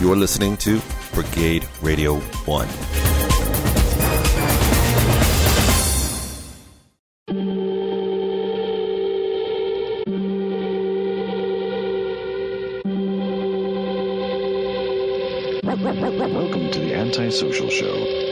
You're listening to Brigade Radio 1. Welcome to the Antisocial Show.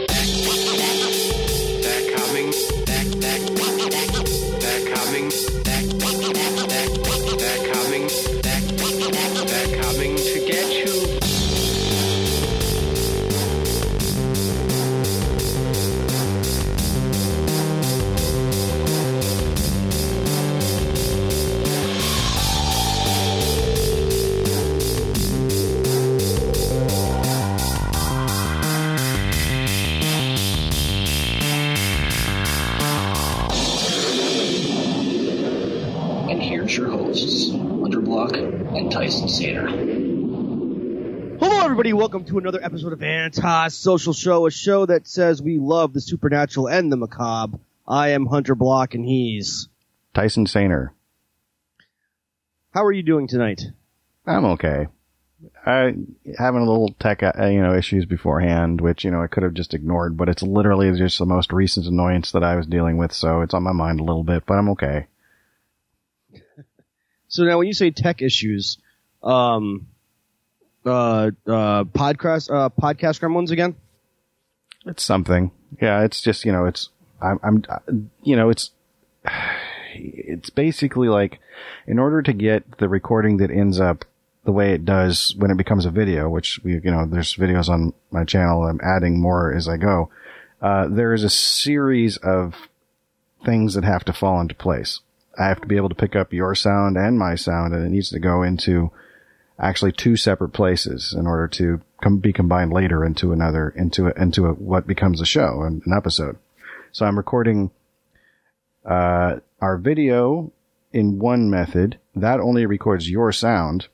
To another episode of Anti-Social Show, a show that says we love the supernatural and the macabre. I am Hunter Block, and he's. Tyson Sainer. How are you doing tonight? I'm okay. I having a little tech, uh, you know, issues beforehand, which you know I could have just ignored, but it's literally just the most recent annoyance that I was dealing with, so it's on my mind a little bit, but I'm okay. So now, when you say tech issues, um, uh, uh, podcast, uh, podcast gremlins again? It's something. Yeah, it's just you know, it's I'm, I'm uh, you know, it's it's basically like in order to get the recording that ends up the way it does when it becomes a video, which we you know, there's videos on my channel. I'm adding more as I go. Uh, there is a series of things that have to fall into place. I have to be able to pick up your sound and my sound, and it needs to go into actually two separate places in order to com- be combined later into another, into a, into a, what becomes a show, an, an episode. So I'm recording, uh, our video in one method that only records your sound.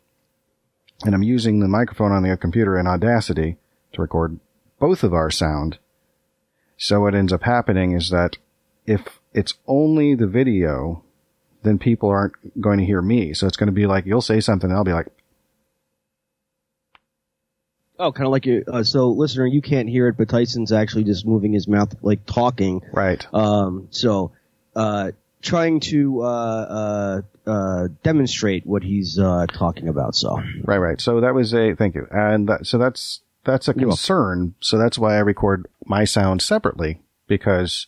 And I'm using the microphone on the computer in Audacity to record both of our sound. So what ends up happening is that if it's only the video, then people aren't going to hear me. So it's going to be like, you'll say something and I'll be like, Oh, kind of like you. Uh, so, listener, you can't hear it, but Tyson's actually just moving his mouth, like talking. right. Um, so, uh, trying to, uh, uh, uh, demonstrate what he's, uh, talking about. So, Right, right. So that was a thank you, and that, so that's that's a concern. So that's why I record my sound separately because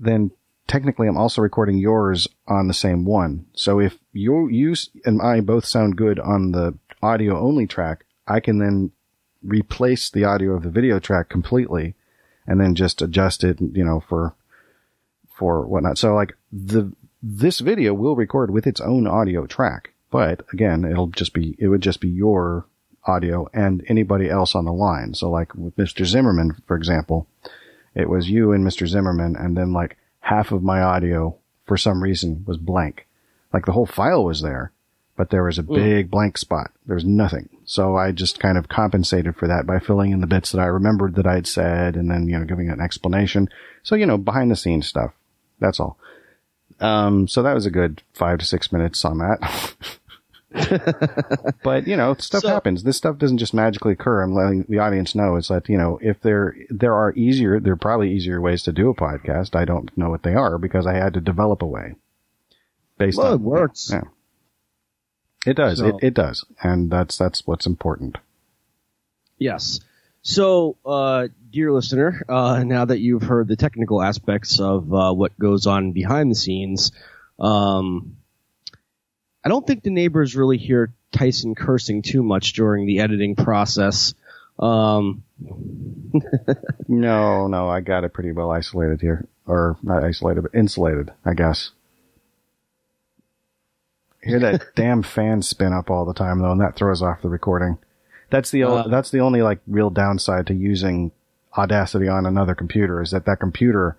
then technically I'm also recording yours on the same one. So if you you and I both sound good on the audio only track, I can then replace the audio of the video track completely, and then just adjust it, you know, for for whatnot. So like the this video will record with its own audio track, but again, it'll just be it would just be your audio and anybody else on the line. So like with Mr. Zimmerman, for example, it was you and Mr. Zimmerman, and then like half of my audio for some reason was blank. Like the whole file was there, but there was a big blank spot. There was nothing. So I just kind of compensated for that by filling in the bits that I remembered that I'd said and then, you know, giving an explanation. So, you know, behind the scenes stuff. That's all. Um, so that was a good five to six minutes on that. but you know, stuff So- happens. This stuff doesn't just magically occur. I'm letting the audience know it's that you know if there there are easier, there are probably easier ways to do a podcast. I don't know what they are because I had to develop a way based well, on it works. Yeah, it does. So- It it does, and that's that's what's important. Yes. So, uh, dear listener, uh, now that you've heard the technical aspects of uh, what goes on behind the scenes, um, I don't think the neighbors really hear Tyson cursing too much during the editing process. Um, No, no, I got it pretty well isolated here, or not isolated, but insulated, I guess. Hear that damn fan spin up all the time though, and that throws off the recording. That's the o- Uh, that's the only like real downside to using Audacity on another computer is that that computer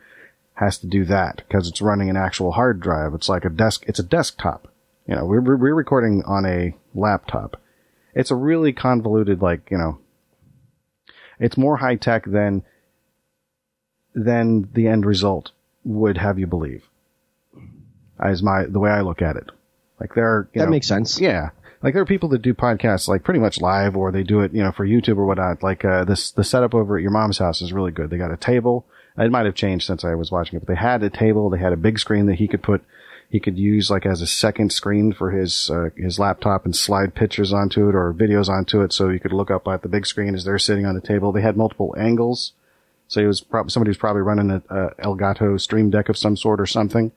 has to do that because it's running an actual hard drive. It's like a desk. It's a desktop. You know, we're we're we're recording on a laptop. It's a really convoluted, like you know, it's more high tech than than the end result would have you believe. As my the way I look at it, like there are that know, makes sense. yeah. Like there are people that do podcasts like pretty much live, or they do it, you know, for YouTube or whatnot. Like uh, this, the setup over at your mom's house is really good. They got a table. It might have changed since I was watching it, but they had a table. They had a big screen that he could put, he could use like as a second screen for his uh, his laptop and slide pictures onto it or videos onto it, so you could look up at the big screen as they're sitting on the table. They had multiple angles, so he was prob- somebody was probably running a, a Elgato Stream Deck of some sort or something.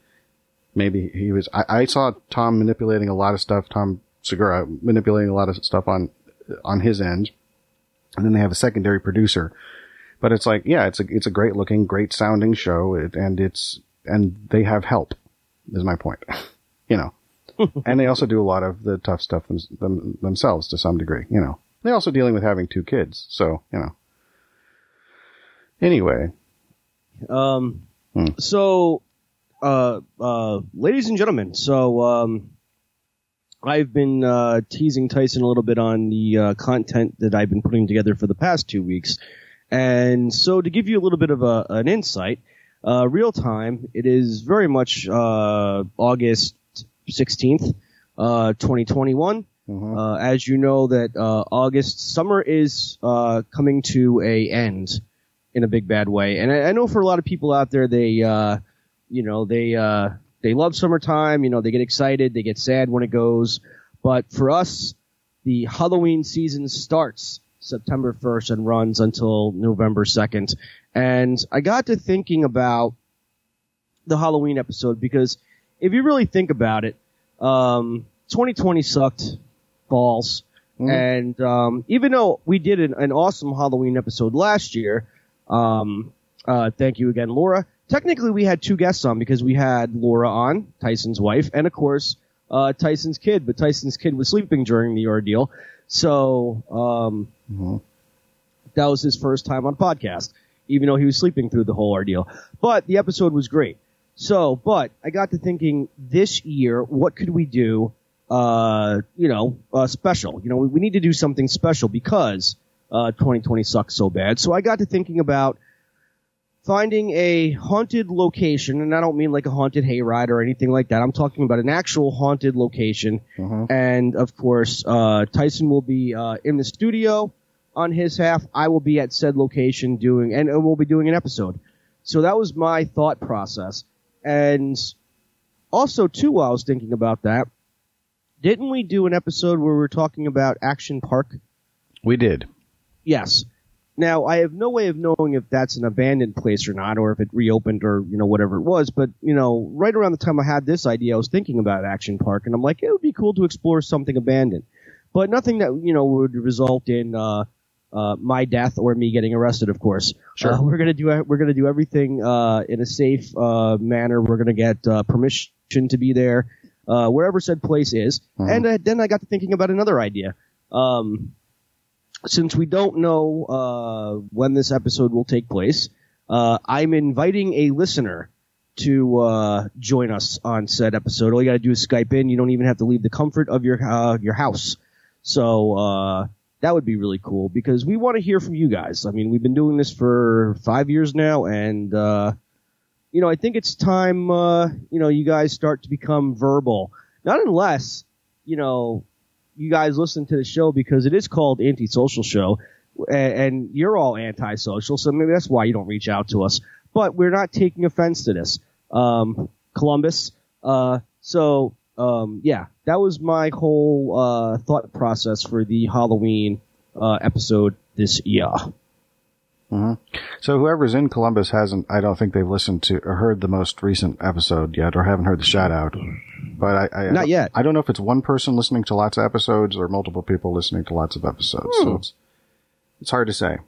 Maybe he was. I, I saw Tom manipulating a lot of stuff. Tom Segura manipulating a lot of stuff on on his end, and then they have a secondary producer. But it's like, yeah, it's a it's a great looking, great sounding show, it, and it's and they have help. Is my point, you know. and they also do a lot of the tough stuff them, them, themselves to some degree, you know. They're also dealing with having two kids, so you know. Anyway, Um, Hmm. so, uh, uh, ladies and gentlemen, so, um, I've been, uh, teasing Tyson a little bit on the, uh, content that I've been putting together for the past two weeks. And so to give you a little bit of a, an insight, uh, real time, it is very much, uh, August 16th, uh, 2021. Uh, as you know that, uh, August, summer is, uh, coming to a end in a big bad way. And I, I know for a lot of people out there, they, uh, you know, they, uh, they love summertime. You know, they get excited, they get sad when it goes. But for us, the Halloween season starts September 1st and runs until November 2nd. And I got to thinking about the Halloween episode because if you really think about it, um, 2020 sucked balls. And um, even though we did an, an awesome Halloween episode last year, um, uh, thank you again, Laura. Technically, we had two guests on because we had Laura on, Tyson's wife, and of course, uh, Tyson's kid. But Tyson's kid was sleeping during the ordeal, so um, that was his first time on podcast, even though he was sleeping through the whole ordeal. But the episode was great. So, but I got to thinking this year, what could we do? Uh, you know, uh, special. You know, we, we need to do something special because uh, 2020 sucks so bad. So I got to thinking about finding a haunted location, and I don't mean like a haunted hayride or anything like that. I'm talking about an actual haunted location. And of course, uh, Tyson will be uh, in the studio on his half. I will be at said location doing, and and we'll be doing an episode. So that was my thought process. And also, too, while I was thinking about that, didn't we do an episode where we were talking about Action Park? we did. Yes. Now I have no way of knowing if that's an abandoned place or not, or if it reopened or you know whatever it was. But you know, right around the time I had this idea, I was thinking about Action Park, and I'm like, it would be cool to explore something abandoned, but nothing that you know would result in uh, uh, my death or me getting arrested. Of course, Sure. Uh, we're gonna do we're gonna do everything uh, in a safe uh, manner. We're gonna get uh, permission to be there uh, wherever said place is, and uh, then I got to thinking about another idea. Um, since we don't know uh, when this episode will take place, uh, I'm inviting a listener to uh, join us on said episode. All you got to do is Skype in. You don't even have to leave the comfort of your uh, your house. So uh, that would be really cool because we want to hear from you guys. I mean, we've been doing this for five years now, and uh, you know, I think it's time uh, you know you guys start to become verbal. Not unless you know you guys listen to the show because it is called Antisocial Show, and, you're all antisocial, so maybe that's why you don't reach out to us. But we're not taking offense to this, um, Columbus. Uh, so um, yeah, that was my whole uh, thought process for the Halloween uh, episode this year. So whoever's in Columbus hasn't, I don't think they've listened to or heard the most recent episode yet, or haven't heard the shout out. But I, I Not yet. I don't know if it's one person listening to lots of episodes or multiple people listening to lots of episodes. Hmm. So it's it's hard to say.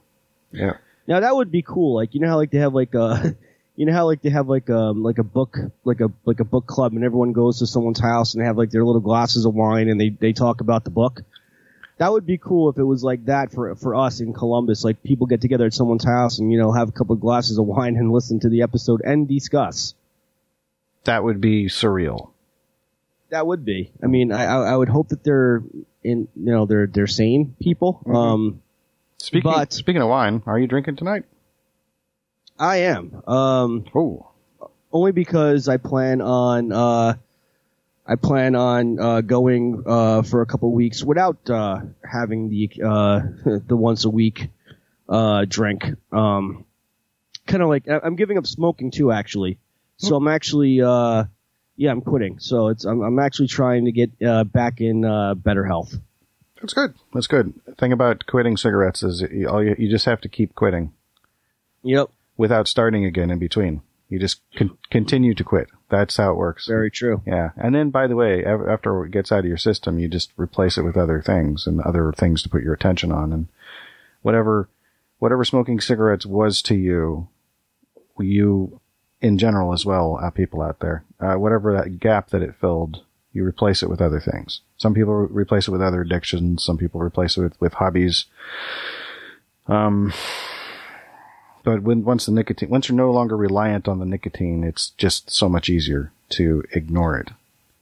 Yeah. Now that would be cool. Like you know how like they have like a, you know how like they have like um like a book like a like a book club and everyone goes to someone's house and they have like their little glasses of wine and they they talk about the book. That would be cool if it was like that for for us in Columbus. Like people get together at someone's house and you know have a couple of glasses of wine and listen to the episode and discuss. That would be surreal. That would be. I mean, I I I would hope that they're in you know they're they're sane people. Um, Speaking But- speaking of wine, are you drinking tonight? I am. Um, Oh. only because I plan on uh I plan on uh, going uh, for a couple weeks without uh, having the uh, the once a week uh, drink. Um, kind of like I'm giving up smoking too, actually. So I'm actually, uh, yeah, I'm quitting. So it's I'm, I'm actually trying to get uh, back in uh, better health. That's good. That's good. thing about quitting cigarettes is all you, you just have to keep quitting Yep, without starting again in between. You just con- continue to quit. That's how it works. very true. Yeah. And then, by the way, af- after it gets out of your system, you just replace it with other things and other things to put your attention on. And whatever, whatever smoking cigarettes was to you, you, in general as well, uh, people out there, uh, whatever that gap that it filled, you replace it with other things. Some people re- replace it with other addictions. Some people replace it with, with hobbies. Um, but when once the nicotine, once you're no longer reliant on the nicotine, it's just so much easier to ignore it.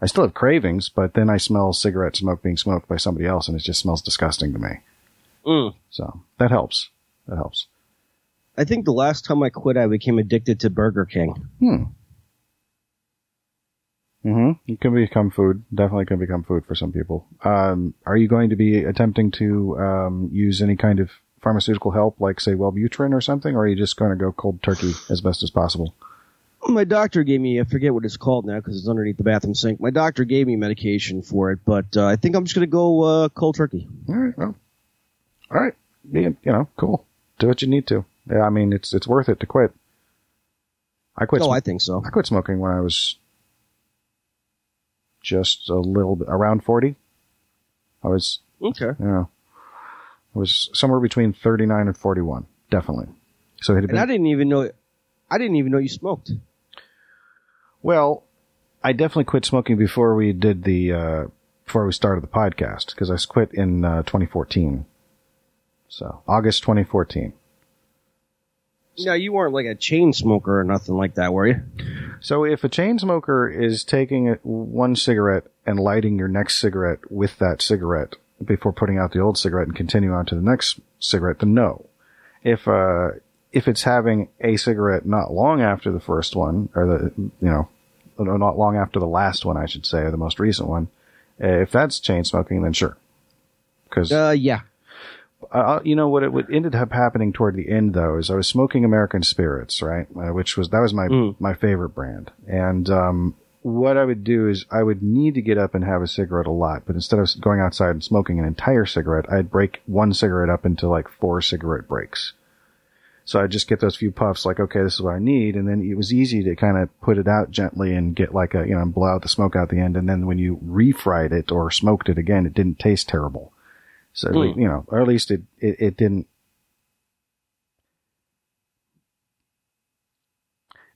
I still have cravings, but then I smell cigarette smoke being smoked by somebody else, and it just smells disgusting to me. Mm. So that helps. That helps. I think the last time I quit, I became addicted to Burger King. Hmm. Mm-hmm. It can become food. Definitely can become food for some people. Um, are you going to be attempting to um, use any kind of pharmaceutical help, like say Wellbutrin or something, or are you just going to go cold turkey as best as possible? My doctor gave me, I forget what it's called now because it's underneath the bathroom sink. My doctor gave me medication for it, but uh, I think I'm just going to go uh, cold turkey. All right. Well, all right. Be, you know, cool. Do what you need to. Yeah, I mean, it's it's worth it to quit. I quit. No, sm- I think so. I quit smoking when I was just a little bit around forty. I was, Okay. you know, Was somewhere between thirty nine and forty one, definitely. So it had And I didn't even know, I didn't even know you smoked. well. I definitely quit smoking before we did the uh, before we started the podcast because I quit in uh, 2014. So August 2014. Now you weren't like a chain smoker or nothing like that, were you? So if a chain smoker is taking one cigarette and lighting your next cigarette with that cigarette before putting out the old cigarette and continue on to the next cigarette, then no. If uh if it's having a cigarette not long after the first one, or the you know, not long after the last one, I should say, or the most recent one, uh, if that's chain smoking, then sure. Because Uh, yeah. uh, you know what? It what ended up happening toward the end, though, is I was smoking American Spirits, right? Uh, which was that was my Mm. my favorite brand. And um, what I would do is I would need to get up and have a cigarette a lot, but instead of going outside and smoking an entire cigarette, I'd break one cigarette up into like four cigarette breaks. So I'd just get those few puffs, like, okay, this is what I need, and then it was easy to kind of put it out gently and get like a, you know, blow out the smoke out the end, and then when you refried it or smoked it again, it didn't taste terrible. So, Mm. you know, or at least it, it, it didn't.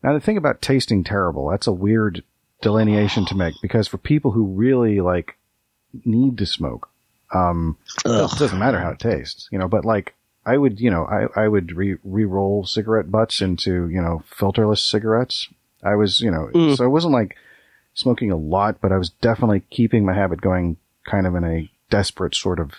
Now the thing about tasting terrible, that's a weird delineation to make because for people who really like need to smoke, um, it doesn't matter how it tastes, you know, but like I would, you know, I, I would re, re-roll cigarette butts into, you know, filterless cigarettes. I was, you know, Mm. so it wasn't like smoking a lot, but I was definitely keeping my habit going kind of in a desperate sort of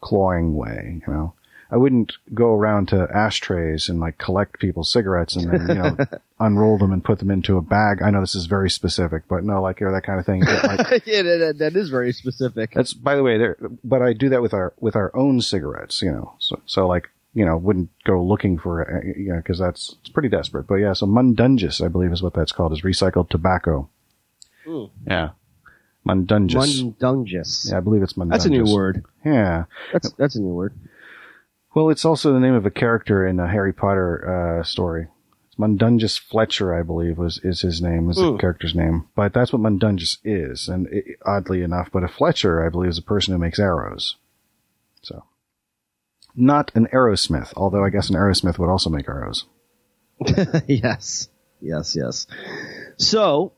clawing way, you know. I wouldn't go around to ashtrays and like collect people's cigarettes and then, you know, unroll them and put them into a bag. I know this is very specific, but no, like, you know, that kind of thing. Get, like, yeah, that, that- is very specific. that's, by the way, there, but I do that with our, with our own cigarettes, you know, so, so like, you know, wouldn't go looking for, uh, you know, cause that's, it's pretty desperate. But yeah, so mundungus, I believe is what that's called, is recycled tobacco. Mm. Yeah. Mundungus. Mundungus. yeah, I believe it's mundungus. That's a new word. Yeah. That's that's a new word. Well, it's also the name of a character in a Harry Potter uh, story. It's Mundungus Fletcher, I believe, was is his name, is the Hmm. character's name. But that's what Mundungus is, and it, oddly enough, but a Fletcher, I believe, is a person who makes arrows. So, not an arrowsmith, although I guess an arrowsmith would also make arrows. yes, yes, yes. So,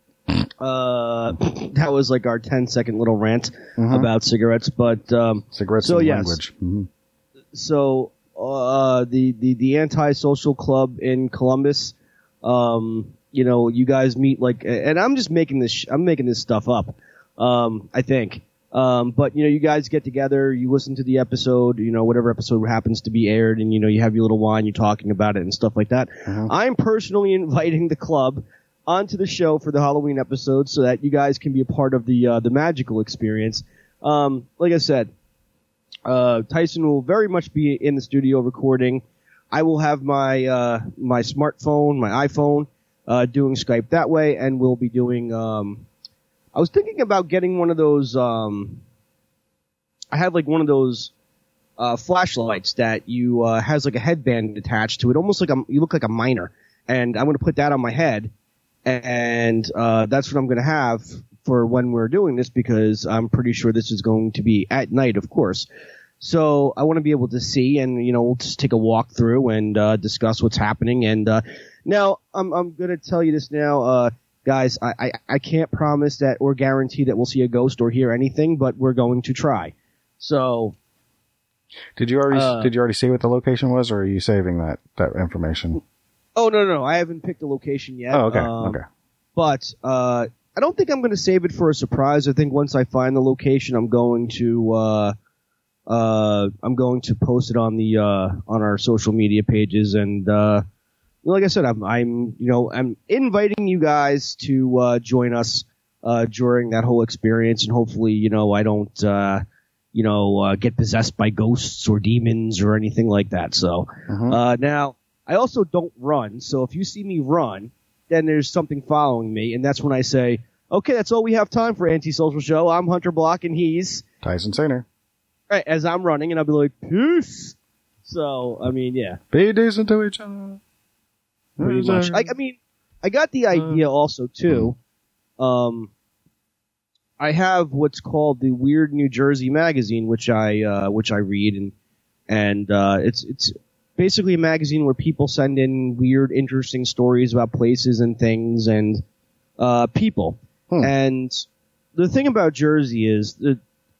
uh, that was like our 10 second little rant about cigarettes, but, um, Cigarettes So, and yes. language. hmm so, uh, the, the, the anti-social club in Columbus, um, you know, you guys meet like, and I'm just making this, sh- I'm making this stuff up, um, I think. Um, but you know, you guys get together, you listen to the episode, you know, whatever episode happens to be aired, and you know, you have your little wine, you're talking about it and stuff like that. I'm personally inviting the club onto the show for the Halloween episode so that you guys can be a part of the uh, the magical experience. Um, like I said, uh, Tyson will very much be in the studio recording. I will have my uh, my smartphone, my iPhone, uh, doing Skype that way, and we'll be doing. Um, I was thinking about getting one of those. Um, I have like one of those uh, flashlights that you uh, has like a headband attached to it, almost like a you look like a miner, and I'm going to put that on my head, and uh, that's what I'm going to have for when we're doing this because I'm pretty sure this is going to be at night, of course. So I want to be able to see, and you know, we'll just take a walk through and uh, discuss what's happening. And uh, now I'm I'm going to tell you this now, uh, guys. I, I I can't promise that or guarantee that we'll see a ghost or hear anything, but we're going to try. So Did you already Uh, did you already say what the location was, or are you saving that that information? Oh no, no, no, I haven't picked a location yet. Oh, okay, Um, okay. But uh, I don't think I'm going to save it for a surprise. I think once I find the location, I'm going to uh, I'm going to post it on the uh, on our social media pages. And uh, like I said, I'm I'm you know I'm inviting you guys to uh, join us uh, during that whole experience, and hopefully you know I don't. Uh, you know, uh, get possessed by ghosts or demons or anything like that. So, Mhm. uh, now I also don't run. So if you see me run, then there's something following me. And that's when I say, okay, that's all we have time for antisocial show. I'm Hunter Block and he's Tyson Sainer. Right as I'm running and I'll be like, peace. So, I mean, yeah, Be decent to each other. pretty much. I, I mean, I got the idea also too. Um, I have what's called the Weird New Jersey magazine, which I uh, which I read, and and uh, it's it's basically a magazine where people send in weird, interesting stories about places and things and uh, people. Hmm. And the thing about Jersey is that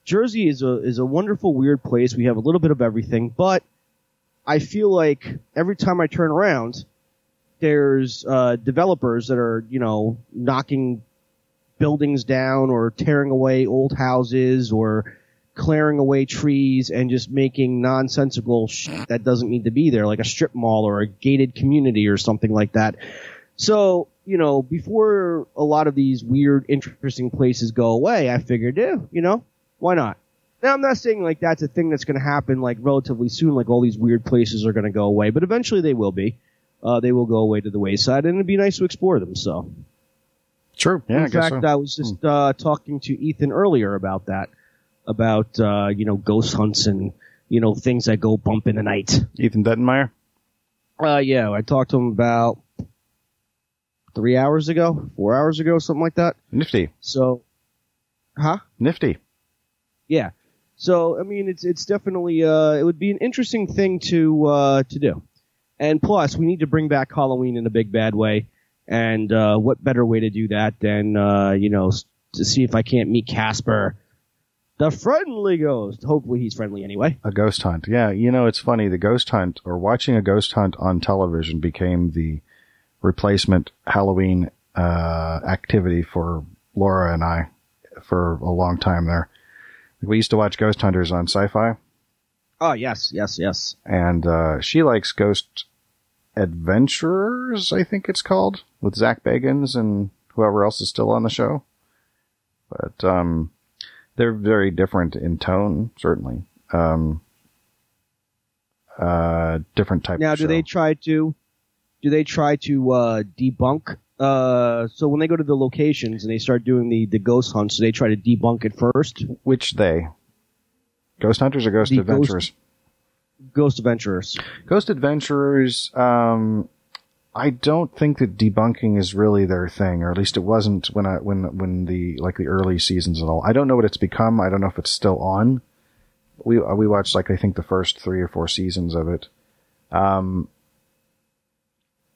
Jersey is a is a wonderful, weird place. We have a little bit of everything, but I feel like every time I turn around, there's uh, developers that are you know knocking buildings down or tearing away old houses or clearing away trees and just making nonsensical that doesn't need to be there, like a strip mall or a gated community or something like that. So, you know, before a lot of these weird, interesting places go away, I figured, yeah, you know, why not? Now, I'm not saying like that's a thing that's going to happen like relatively soon, like all these weird places are going to go away, but eventually they will be. Uh, they will go away to the wayside and it'd be nice to explore them, so. True. Yeah, I In guess fact, so. I was just uh, talking to Ethan earlier about that, about uh, you know ghost hunts and you know things that go bump in the night. Ethan Dettenmeyer. Uh, yeah, I talked to him about three hours ago, four hours ago, something like that. Nifty. So, huh? Nifty. Yeah. So I mean, it's it's definitely uh, it would be an interesting thing to uh, to do, and plus we need to bring back Halloween in a big bad way, and uh, what better way to do that than uh, you know to see if I can't meet Casper, the friendly ghost. Hopefully he's friendly anyway. A ghost hunt. Yeah, you know, it's funny. The ghost hunt or watching a ghost hunt on television became the replacement Halloween uh, activity for Laura and I for a long time there. We used to watch Ghost Hunters on sci-fi, Oh yes, yes, yes. and uh, she likes Ghost Adventurers, I think it's called, with Zach Bagans and whoever else is still on the show. But um, they're very different in tone, certainly. Um, uh, different type. Now, do show. they try to do they try to uh, debunk? Uh, so when they go to the locations and they start doing the the ghost hunts, do they try to debunk it first? Which they? Ghost Hunters or Ghost The Adventurers? Ghost adventurers. Ghost Adventurers, um, I don't think that debunking is really their thing, or at least it wasn't when I, when, when the, like the early seasons and all. I don't know what it's become. I don't know if it's still on. We, uh, we watched like, I think the first three or four seasons of it. Um,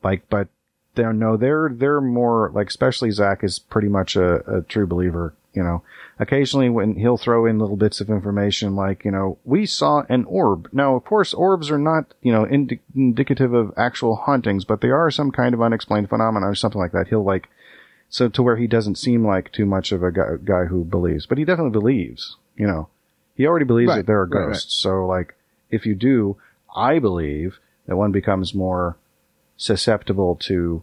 like, but they're, no, they're, they're more, like, especially Zach is pretty much a, a true believer, you know. Occasionally when he'll throw in little bits of information like, you know, we saw an orb. Now, of course, orbs are not, you know, indi- indicative of actual hauntings, but they are some kind of unexplained phenomena or something like that. He'll like, so to where he doesn't seem like too much of a guy, guy who believes, but he definitely believes, you know, he already believes Right, that there are right, right. ghosts. So like, if you do, I believe that one becomes more susceptible to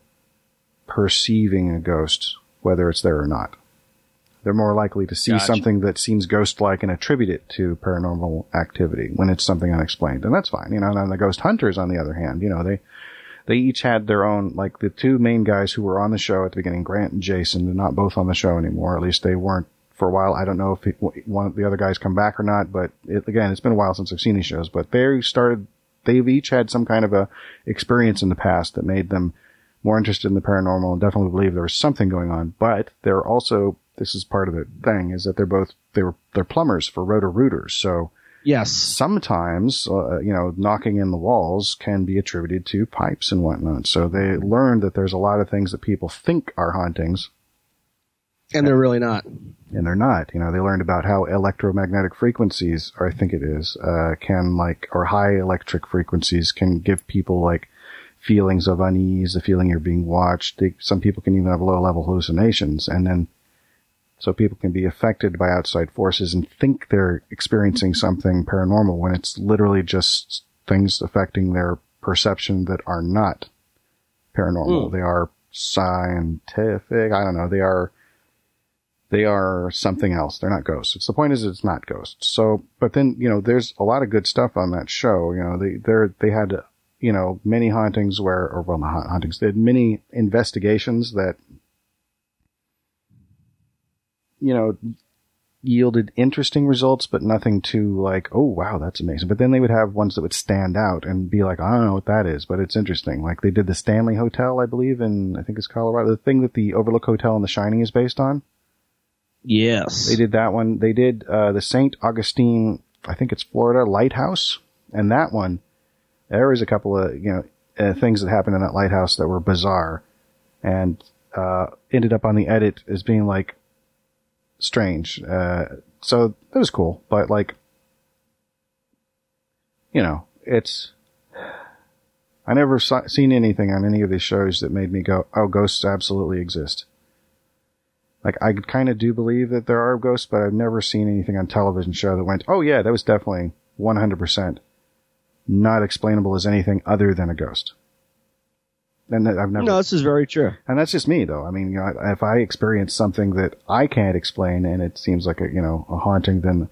perceiving a ghost, whether it's there or not. They're more likely to see Gotcha. something that seems ghost-like and attribute it to paranormal activity when it's something unexplained, and that's fine. You know, and then the ghost hunters, on the other hand, you know, they they each had their own, like the two main guys who were on the show at the beginning, Grant and Jason, they're not both on the show anymore. At least they weren't for a while. I don't know if it, one of the other guys come back or not, but it, again, it's been a while since I've seen these shows. But they started, they've each had some kind of a experience in the past that made them more interested in the paranormal and definitely believe there was something going on. But they're also, this is part of the thing, is that they're both, they were, they're plumbers for Roto-Rooters. So Yes. sometimes, uh, you know, knocking in the walls can be attributed to pipes and whatnot. So they learned that there's a lot of things that people think are hauntings And they're really not. and they're not. You know, they learned about how electromagnetic frequencies, or I think it is, uh, can like, or high electric frequencies can give people like feelings of unease, the feeling you're being watched. They, some people can even have low level hallucinations and then so people can be affected by outside forces and think they're experiencing something paranormal when it's literally just things affecting their perception that are not paranormal. They are scientific. I don't know. They are they are something else. They're not ghosts. It's the point is it's not ghosts. So, but then, you know, there's a lot of good stuff on that show. You know, they, they're, they had, you know, many hauntings where, or well, not hauntings, they had many investigations that, you know, yielded interesting results, but nothing too like, oh wow, that's amazing. But then they would have ones that would stand out and be like, I don't know what that is, but it's interesting. Like they did the Stanley Hotel, I believe, in, I think it's Colorado, the thing that the Overlook Hotel in The Shining is based on. Yes. They did that one. They did uh, the St. Augustine, I think it's Florida lighthouse, and that one. There was a couple of you know uh, things that happened in that lighthouse that were bizarre, and uh, ended up on the edit as being like strange. Uh, so that was cool, but like, you know, it's. I never saw, seen anything on any of these shows that made me go, "Oh, ghosts absolutely exist." Like I kind of do believe that there are ghosts, but I've never seen anything on television show that went, "Oh yeah, that was definitely 100% not explainable as anything other than a ghost." And that I've never. no, this is very true. And that's just me, though. I mean, you know, if I experience something that I can't explain and it seems like a you know a haunting, then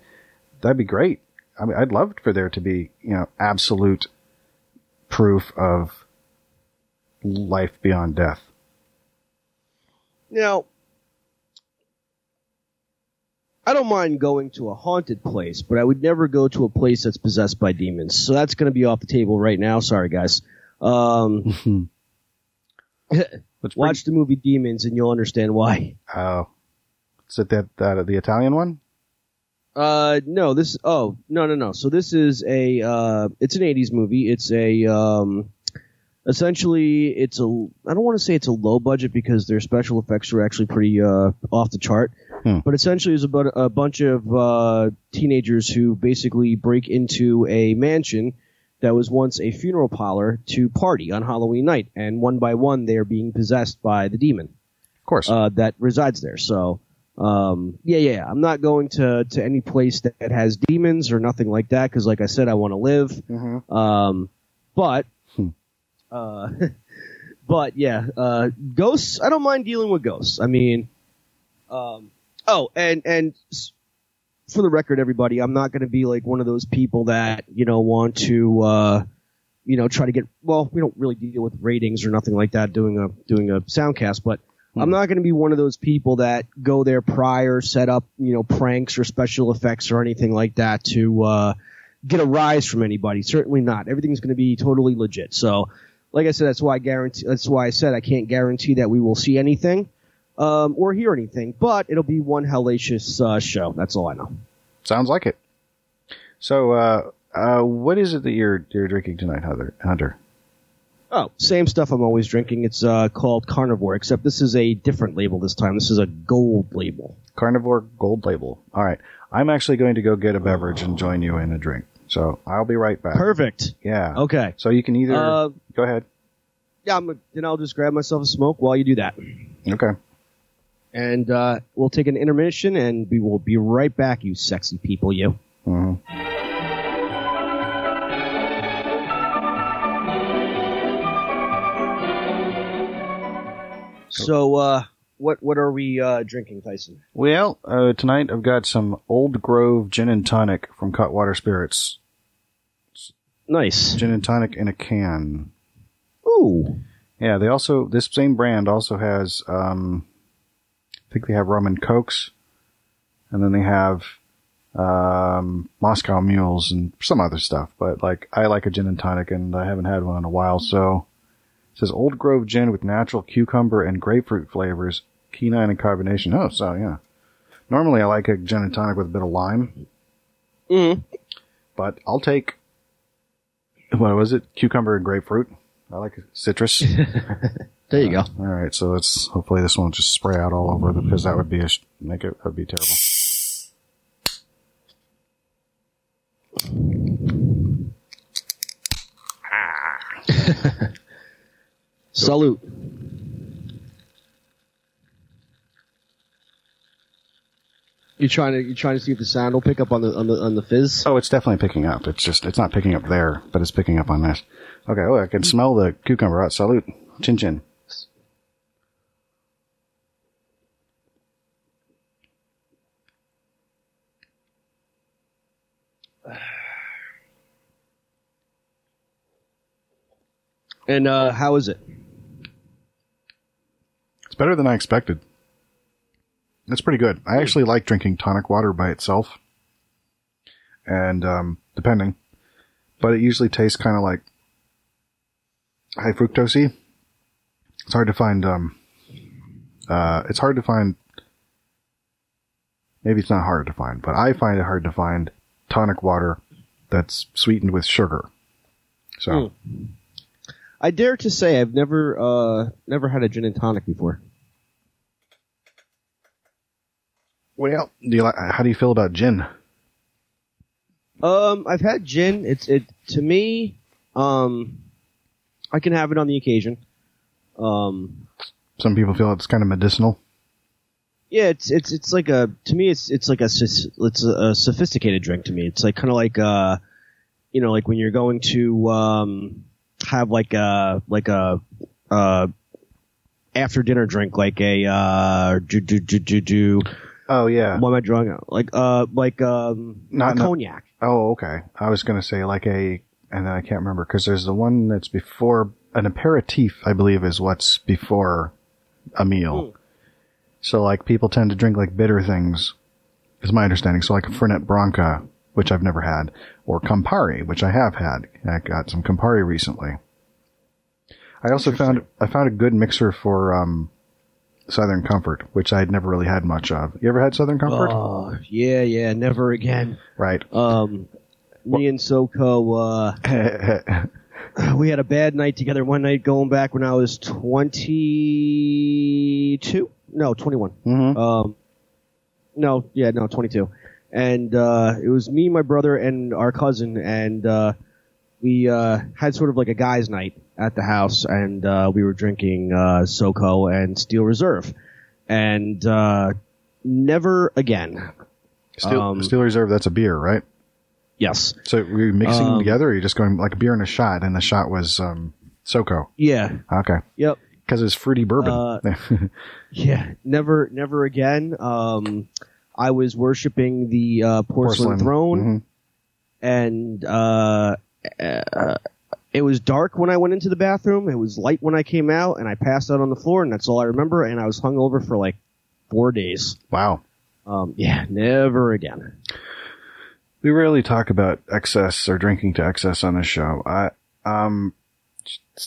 that'd be great. I mean, I'd love for there to be you know absolute proof of life beyond death. You Now, I don't mind going to a haunted place, but I would never go to a place that's possessed by demons. So that's going to be off the table right now. Sorry, guys. Um, watch the movie Demons, and you'll understand why. Oh, is it that that the Italian one? Uh, no, this. Oh, no, no, no. So this is a. Uh, it's an '80s movie. It's a. Um, essentially, it's a. I don't want to say it's a low budget because their special effects are actually pretty uh, off the chart. Hmm. But essentially, it's about a bunch of uh, teenagers who basically break into a mansion that was once a funeral parlor to party on Halloween night, and one by one, they are being possessed by the demon Of course. uh, that resides there. So, um, yeah, yeah, I'm not going to, to any place that has demons or nothing like that because, like I said, I want to live. Mhm. Um, but, Hmm. uh, but yeah, uh, ghosts. I don't mind dealing with ghosts. I mean, um, oh, and and for the record, everybody, I'm not going to be like one of those people that you know want to. Uh, you know, try to get well. We don't really deal with ratings or nothing like that doing a doing a soundcast, but I'm not going to be one of those people that go there prior, set up you know pranks or special effects or anything like that to uh, get a rise from anybody. Certainly not. Everything's going to be totally legit. So, like I said, that's why I guarantee. That's why I said I can't guarantee that we will see anything um, or hear anything, but it'll be one hellacious uh, show. That's all I know. Sounds like it. So, uh, uh, what is it that you're you're drinking tonight, Hunter? Hunter? Oh, same stuff I'm always drinking. It's uh, called Carnivore, except this is a different label this time. This is a gold label. Carnivore Gold Label. All right. I'm actually going to go get a beverage and join you in a drink. So I'll be right back. Perfect. Yeah. Okay. So you can either Uh, go ahead. yeah, I'm, then I'll just grab myself a smoke while you do that. Okay. And uh, we'll take an intermission, and we will be right back, you sexy people, you. hmm So, uh, what what are we uh, drinking, Tyson? Well, uh, tonight I've got some Old Grove Gin and Tonic from Cutwater Spirits. Nice. Gin and Tonic in a can. Ooh. Yeah, they also this same brand also has um think they have rum and cokes and then they have um Moscow mules and some other stuff, but like I like a gin and tonic and I haven't had one in a while, so it says Old Grove gin with natural cucumber and grapefruit flavors, quinine and carbonation. Oh, so yeah. Normally I like a gin and tonic with a bit of lime, Mm. but I'll take what was it? Cucumber and grapefruit. I like citrus. There you uh, go. All right, so let's hopefully this won't just spray out all over because that would be a sh- make it would be terrible. Salute. You trying to you trying to see if the sound will pick up on the on the on the fizz? Oh, it's definitely picking up. It's just it's not picking up there, but it's picking up on this. Okay, oh, I can smell the cucumber. Right, salute, chin chin. And uh, how is it? It's better than I expected. It's pretty good. I actually like drinking tonic water by itself, and um, depending, but it usually tastes kind of like high fructosey. It's hard to find. Um, uh, it's hard to find. Maybe it's not hard to find, but I find it hard to find tonic water that's sweetened with sugar. So I dare to say I've never uh never had a gin and tonic before. well, do you like? How do you feel about gin? Um, I've had gin. It's it to me. Um, I can have it on the occasion. Um, Some people feel it's kind of medicinal. yeah, it's it's it's like a to me it's it's like a it's a, a sophisticated drink to me. It's like kind of like uh, you know, like when you're going to um have like a like a uh after dinner drink like a uh do do do do do Oh yeah. what am I drawing out? Like uh like um Not- a cognac. Oh, okay. I was going to say like a, and then I can't remember because there's the one that's before an aperitif, I believe, is what's before a meal. So like people tend to drink like bitter things, is my understanding. So like a Fernet Branca, which I've never had, or Campari, which I have had. I got some Campari recently. I also found I found a good mixer for um, Southern Comfort, which I had never really had much of. You ever had Southern Comfort? Oh yeah, yeah, never again. Right. Um, me and SoCo, uh, we had a bad night together one night going back when I was 22? No, 21. hmm Um, no, yeah, no, 22. And, uh, it was me, my brother, and our cousin, and, uh, we, uh, had sort of like a guy's night at the house, and, uh, we were drinking, uh, SoCo and Steel Reserve. And, uh, never again. Steel, Um, Steel Reserve, that's a beer, right? Yes. So were you mixing them Um, together, or you just going like a beer and a shot, and the shot was um, SoCo? Yeah. Okay, Yep. because it's fruity bourbon. Yeah, never, never again. Um, I was worshiping the uh, porcelain, throne, Mhm. and uh, uh, it was dark when I went into the bathroom. It was light when I came out, and I passed out on the floor, and that's all I remember. And I was hungover for like four days. Wow. Um, yeah, never again. We rarely talk about excess or drinking to excess on this show. I, um,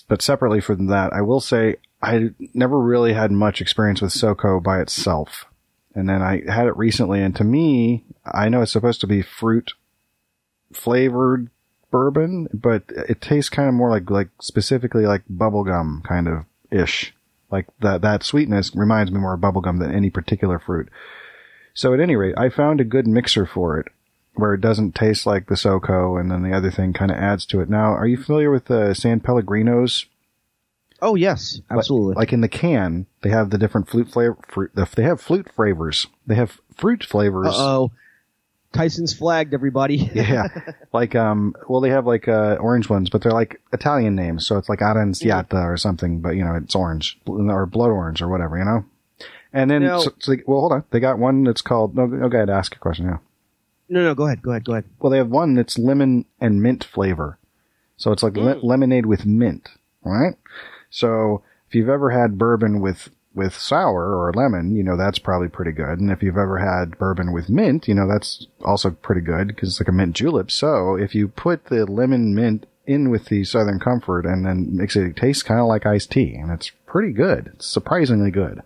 but separately from that, I will say I never really had much experience with SoCo by itself. And then I had it recently, and to me, I know it's supposed to be fruit flavored bourbon, but it tastes kind of more like, like specifically like bubblegum kind of ish. Like that, that sweetness reminds me more of bubblegum than any particular fruit. So at any rate, I found a good mixer for it where it doesn't taste like the SoCo and then the other thing kind of adds to it. Now, are you familiar with the San Pellegrinos? Oh yes, absolutely. Like in the can, they have the different flute flavor, fruit, they have flute flavors. They have fruit flavors. oh. Tyson's flagged everybody. yeah, like um, well, they have like uh orange ones, but they're like Italian names, so it's like Aranciata or something, but you know it's orange or blood orange or whatever, you know. And then, so, so they, well, hold on, they got one that's called. No, no, go ahead, ask a question. Yeah. No, no, go ahead, go ahead, go ahead. Well, they have one that's lemon and mint flavor. So it's like le- lemonade with mint, right? So if you've ever had bourbon with, with sour or lemon, you know, that's probably pretty good. And if you've ever had bourbon with mint, you know, that's also pretty good because it's like a mint julep. So if you put the lemon mint in with the Southern Comfort and then mix it, it tastes kind of like iced tea and it's pretty good. It's surprisingly good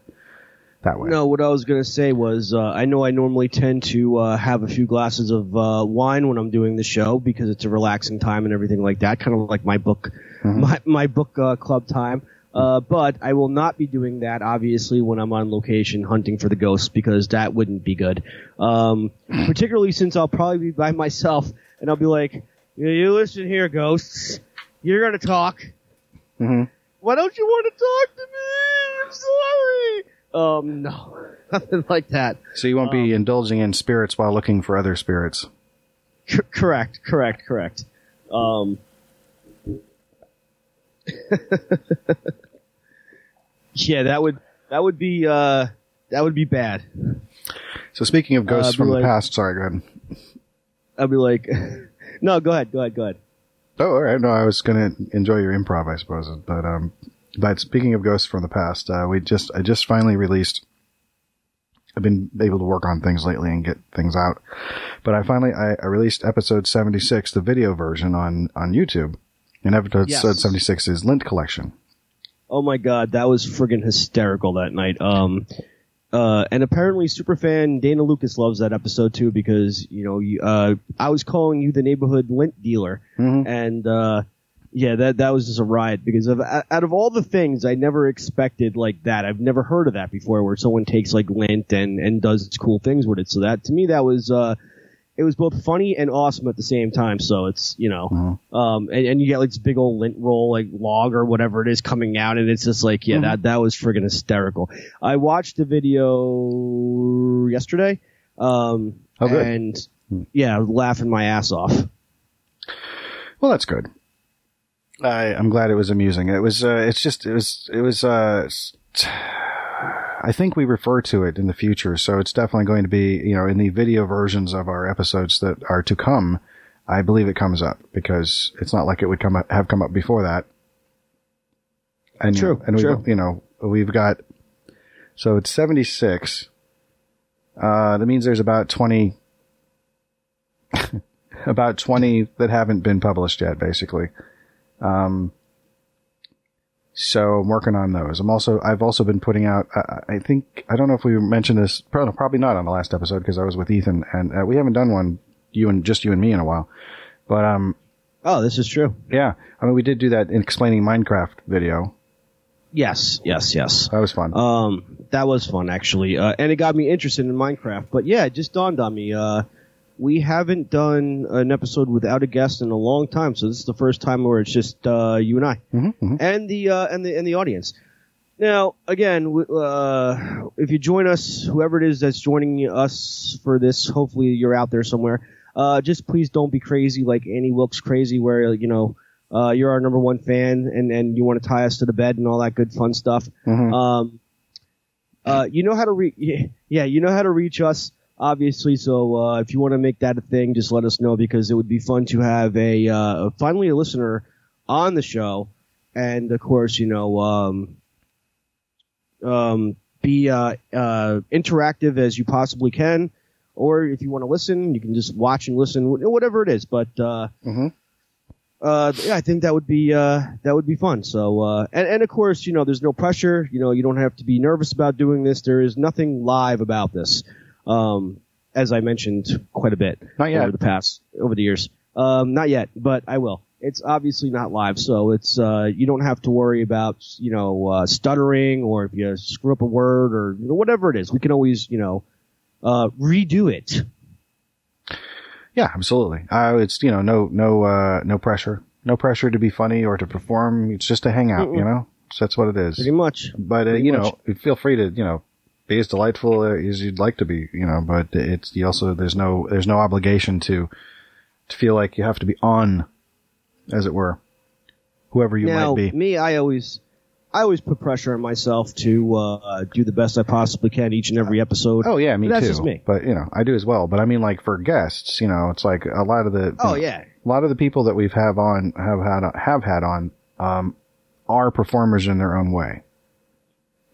that way. No, what I was gonna say was, uh, I know I normally tend to uh, have a few glasses of uh, wine when I'm doing the show because it's a relaxing time and everything like that, kind of like my book, my my book uh, club time. Uh, but I will not be doing that, obviously, when I'm on location hunting for the ghosts because that wouldn't be good. Um, particularly since I'll probably be by myself and I'll be like, "Yeah, "You listen here, ghosts. You're gonna talk. Mhm. Why don't you want to talk to me? I'm sorry." Um, no, nothing like that. So you won't be indulging in spirits while looking for other spirits. C- correct, correct, correct. Um, yeah, that would that would be uh that would be bad. So speaking of ghosts Uh, from the past, sorry, go ahead. I'd be like, no, go ahead, go ahead, go ahead. Oh, all right. No, I was going to enjoy your improv, I suppose. But um, but speaking of ghosts from the past, uh, we just I just finally released. I've been able to work on things lately and get things out, but I finally I, I released episode seventy six, the video version on on YouTube, and episode Yes. seventy six is Lint Collection. Oh my god, that was friggin' hysterical that night. Um, uh, and apparently superfan Dana Lucas loves that episode too because, you know, you, uh, I was calling you the neighborhood lint dealer. And, uh, yeah, that, that was just a riot because of, out of all the things I never expected like that. I've never heard of that before where someone takes like lint and, and does cool things with it. So that, to me, that was, uh, it was both funny and awesome at the same time. So it's, you know, um, and, and you get like this big old lint roll, like log or whatever it is coming out. And it's just like, yeah, that, that was friggin' hysterical. I watched the video yesterday. Um, Oh, and yeah, laughing my ass off. Well, that's good. I, I'm glad it was amusing. It was, uh, it's just, it was, it was, uh, I think we refer to it in the future. So it's definitely going to be, you know, in the video versions of our episodes that are to come. I believe it comes up because it's not like it would come up, have come up before that. And, True, and we, true. you know, we've got, so it's 76. Uh, that means there's about 20, about 20 that haven't been published yet, basically. Um, so I'm working on those. I'm also, I've also been putting out, I, I think, I don't know if we mentioned this, probably, probably not on the last episode because I was with Ethan and uh, we haven't done one, you and just you and me in a while. But, um, Oh, this is true. yeah, I mean, we did do that in explaining Minecraft video. Yes, yes, yes. That was fun. Um, that was fun actually, uh, and it got me interested in Minecraft. But yeah, it just dawned on me. Uh, we haven't done an episode without a guest in a long time, so this is the first time where it's just uh, you and I, and the uh, and the and the audience. Now, again, uh, if you join us, whoever it is that's joining us for this, hopefully you're out there somewhere. Uh, just please don't be crazy like Annie Wilkes crazy, where you know uh, you're our number one fan and and you want to tie us to the bed and all that good fun stuff. Um, uh, you know how to re- yeah, you know how to reach us, obviously. So uh, if you want to make that a thing, just let us know because it would be fun to have a uh, finally a listener on the show, and of course, you know, um, um, be uh, uh, interactive as you possibly can. Or if you want to listen, you can just watch and listen, whatever it is. But uh, uh, yeah, I think that would be uh, that would be fun. So, uh, and and of course, you know, there's no pressure. You know, you don't have to be nervous about doing this. There is nothing live about this, um, as I mentioned quite a bit Not yet. over the past over the years. Um, not yet, but I will. It's obviously not live, so it's uh, you don't have to worry about you know uh, stuttering or if you screw up a word or you know, whatever it is. We can always you know uh, redo it. Yeah, absolutely. Uh, it's, you know, no, no, uh, no pressure. No pressure to be funny or to perform. It's just to hang out, you know? So that's what it is. Pretty much. But, uh, Pretty you much. know, feel free to, you know, be as delightful as you'd like to be, you know, but it's you also there's no there's no obligation to to feel like you have to be on, as it were, whoever you now, might be. me, I always, I always put pressure on myself to uh, do the best I possibly can each and every episode. Oh yeah, me But that's too. just me. But you know, I do as well. But I mean, like for guests, you know, it's like a lot of the Oh know, yeah, a lot of the people that we've have on have had have had on um, are performers in their own way.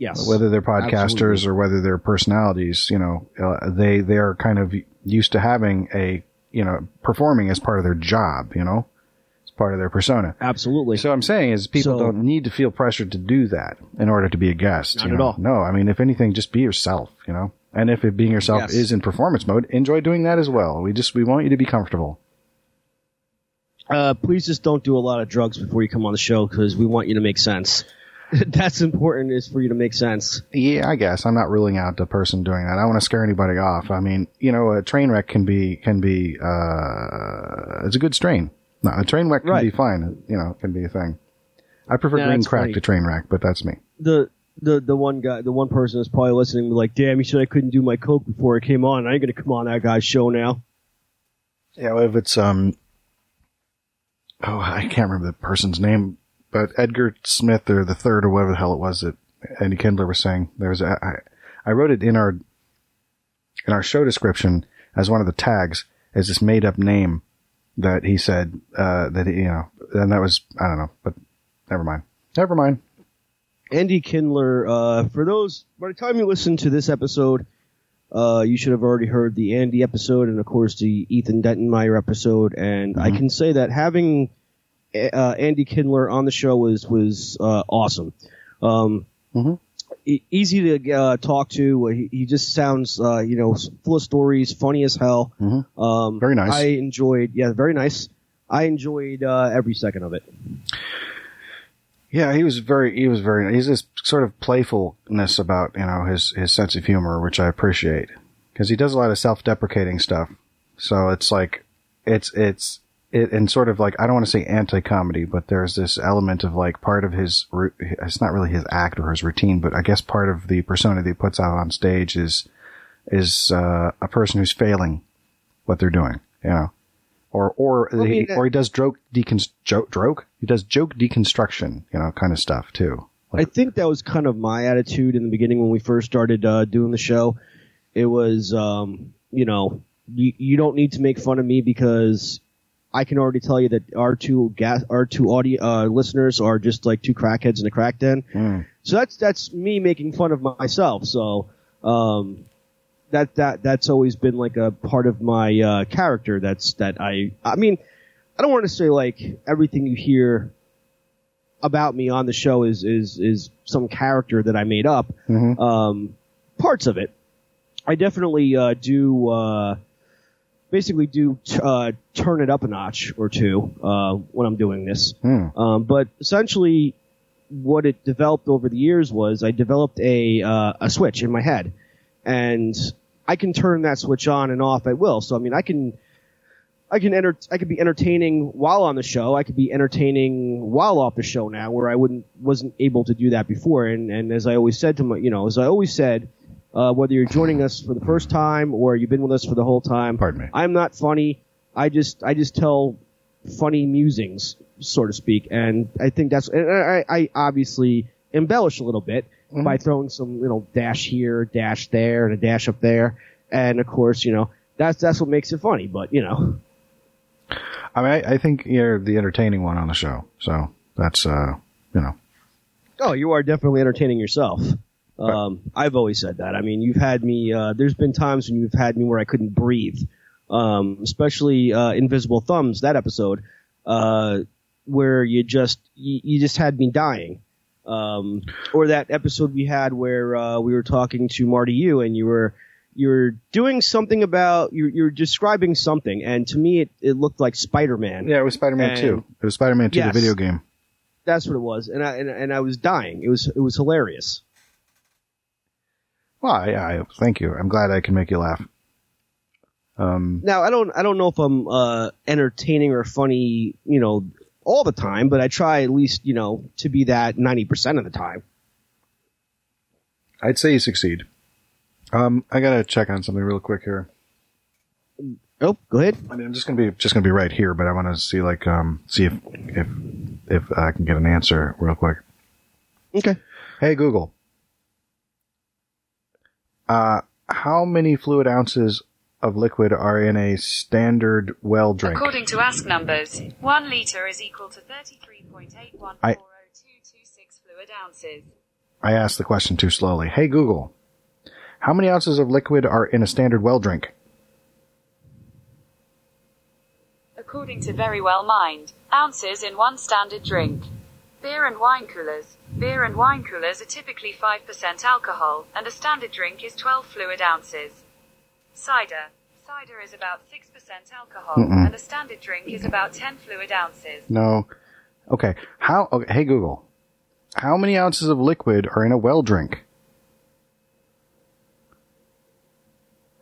Yes. whether they're podcasters Absolutely. or whether they're personalities, you know, uh, they they are kind of used to having a you know performing as part of their job, you know, as part of their persona. Absolutely. So I'm saying is people So- don't need to feel pressured to do that in order to be a guest. Not you at all. No, I mean if anything, just be yourself, you know. And if it being yourself Yes. is in performance mode, enjoy doing that as well. We just we want you to be comfortable. uh, please just don't do a lot of drugs before you come on the show because we want you to make sense. That's important is for you to make sense. Yeah, I guess I'm not ruling out the person doing that. I don't want to scare anybody off. I mean, you know, a train wreck can be can be uh, it's a good strain. No, a train wreck can Right. be fine. You know, can be a thing. I prefer Yeah, green crack funny. to train wreck, but that's me. The the the one guy, the one person is probably listening, be like, "Damn, you said I couldn't do my coke before I came on. I ain't gonna come on that guy's show now." Yeah, well, if it's um, oh, I can't remember the person's name, but Edgar Smith or the third or whatever the hell it was that Andy Kindler was saying. There was a, I, I wrote it in our in our show description as one of the tags as this made up name that he said uh, that he, you know, and that was I don't know, but never mind, never mind. Andy Kindler, uh, for those, by the time you listen to this episode, uh, you should have already heard the Andy episode and of course the Ethan Dentonmeyer episode. And I can say that having, uh, Andy Kindler on the show was, was, uh, awesome. Um, Mhm. e- easy to, uh, talk to. He, he just sounds, uh, you know, full of stories, funny as hell. Mhm. Um, Very nice. I enjoyed, yeah, very nice. I enjoyed, uh, every second of it. Yeah, he was very, he was very, he's this sort of playfulness about, you know, his, his sense of humor, which I appreciate. Cause he does a lot of self-deprecating stuff. So it's like, it's, it's, it, and sort of like, I don't want to say anti-comedy, but there's this element of like part of his, it's not really his act or his routine, but I guess part of the persona that he puts out on stage is, is, uh, a person who's failing what they're doing, you know. Or, or, Well, he, uh, or he does joke decon, joke, joke? He does joke deconstruction, you know, kind of stuff too. I think that was kind of my attitude in the beginning when we first started uh, doing the show. It was, um, you know, you, you don't need to make fun of me because I can already tell you that our two gas, our two audio uh, listeners are just like two crackheads in a crack den. Mm. So that's that's me making fun of myself. So um, that that that's always been like a part of my uh, character. That's that I I mean I don't want to say like everything you hear about me on the show is is is some character that I made up. Mhm. Um, parts of it, I definitely uh, do. Basically, do t- uh, turn it up a notch or two uh, when I'm doing this. Hmm. Um, but essentially, what it developed over the years was I developed a uh, a switch in my head, and I can turn that switch on and off at will. So I mean, I can I can enter I could be entertaining while on the show. I could be entertaining while off the show now, where I wouldn't wasn't able to do that before. And and as I always said to my, you know, as I always said. Uh, whether you're joining us for the first time or you've been with us for the whole time, Pardon me. I'm not funny. I just I just tell funny musings, so to speak, and I think that's. And I, I obviously embellish a little bit by throwing some you know dash here, dash there, and a dash up there, and of course you know that's that's what makes it funny. But you know, I mean, I, I think you're the entertaining one on the show, so that's uh, you know, oh, you are definitely entertaining yourself. Um, I've always said that. I mean, you've had me. Uh, there's been times when you've had me where I couldn't breathe, um, especially uh, Invisible Thumbs that episode, uh, where you just you, you just had me dying. Um, or that episode we had where uh, we were talking to Marty Yu and you were you were doing something about you're, you're describing something, and to me it, it looked like Spider Man. yeah, it was Spider-Man And- Two. It was Spider-Man Two, Yes. the video game. That's what it was, and I and, and I was dying. It was it was hilarious. Well, I, I thank you. I'm glad I can make you laugh. Um, Now I don't I don't know if I'm uh entertaining or funny, you know, all the time, but I try at least, you know, to be that 90% of the time. I'd say you succeed. Um, I gotta check on something real quick here. Oh, go ahead. I mean, I'm just gonna be just gonna be right here, but I want to see like um see if if if I can get an answer real quick. Okay. Hey Google, uh, how many fluid ounces of liquid are in a standard well drink? According to Ask Numbers, 1 litre is equal to 33.814026 I- fluid ounces. I asked the question too slowly. Hey Google, how many ounces of liquid are in a standard well drink? According to Verywell Mind, ounces in one standard drink. Beer and wine coolers. Beer and wine coolers are typically 5% alcohol, and a standard drink is 12 fluid ounces. Cider. Cider is about 6% alcohol, Mm-mm. and a standard drink is about 10 fluid ounces. No. Okay. How? Okay, hey Google, how many ounces of liquid are in a well drink?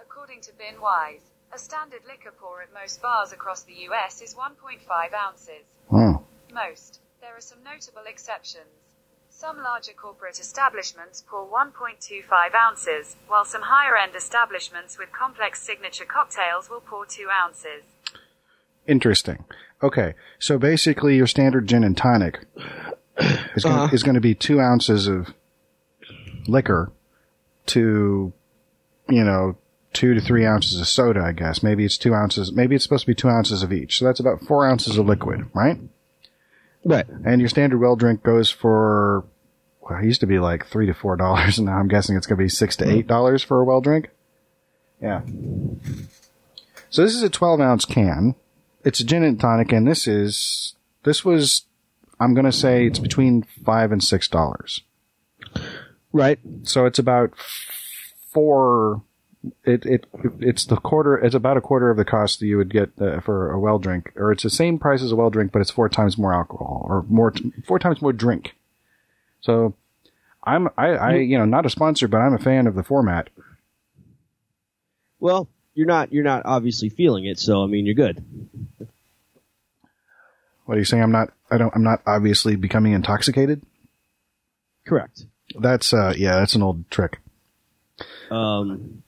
According to BinWise, a standard liquor pour at most bars across the US is 1.5 ounces. Oh. Most. There are some notable exceptions. Some larger corporate establishments pour 1.25 ounces, while some higher end establishments with complex signature cocktails will pour 2 ounces. Interesting. Okay, so basically, your standard gin and tonic is going Uh-huh. to be two ounces of liquor to, you know, two to three ounces of soda. I guess maybe it's two ounces. Maybe it's supposed to be two ounces of each. So that's about four ounces of liquid, right? Right. And your standard well drink goes for, well, it used to be like three to four dollars, and now I'm guessing it's going to be six to eight dollars for a well drink. Yeah. So this is a 12 ounce can. It's a gin and tonic, and this is this was, I'm going to say it's between five and six dollars. Right. So it's about four. It it it's the quarter. It's about a quarter of the cost that you would get uh, for a well drink, or it's the same price as a well drink, but it's four times more alcohol, or more four times more drink. So, I'm I I you know not a sponsor, but I'm a fan of the format. Well, you're not you're not obviously feeling it, so I mean you're good. What are you saying? I'm not. I don't. I'm not obviously becoming intoxicated. Correct. That's uh yeah, that's an old trick. Um,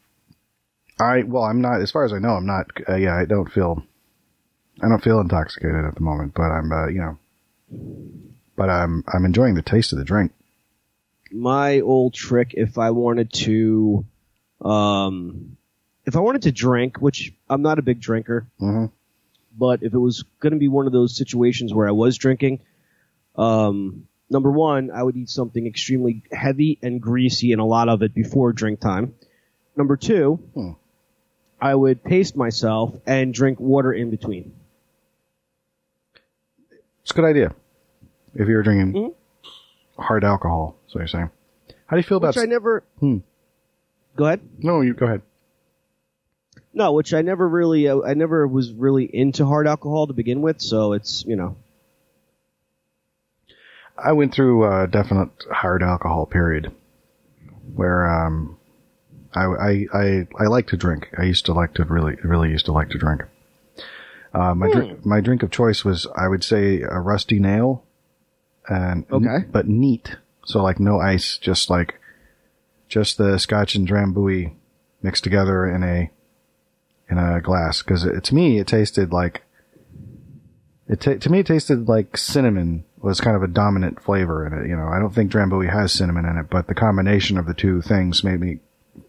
I well, I'm not. As far as I know, I'm not. Uh, yeah, I don't feel. I don't feel intoxicated at the moment, but I'm. Uh, you know. But I'm. I'm enjoying the taste of the drink. my old trick, if I wanted to, um, if I wanted to drink, which I'm not a big drinker, hmm but if it was going to be one of those situations where I was drinking, um, number one, I would eat something extremely heavy and greasy and a lot of it before drink time. Number two, Hmm. I would pace myself and drink water in between. It's a good idea. If you're drinking Mhm. hard alcohol, so you're saying. How do you feel about? Which I never. Hmm. Go ahead. no, you go ahead. No, which I never really, uh, I never was really into hard alcohol to begin with, so it's, you know. I went through a definite hard alcohol period where um, I, I I I like to drink. I used to like to really really used to like to drink. Uh, my drink my drink of choice was I would say a rusty nail, and Okay. but neat. So like no ice, just like just the scotch and drambuie mixed together in a in a glass. Because to me it tasted like it ta- to me it tasted like cinnamon was kind of a dominant flavor in it. You know, I don't think Drambuie has cinnamon in it, but the combination of the two things made me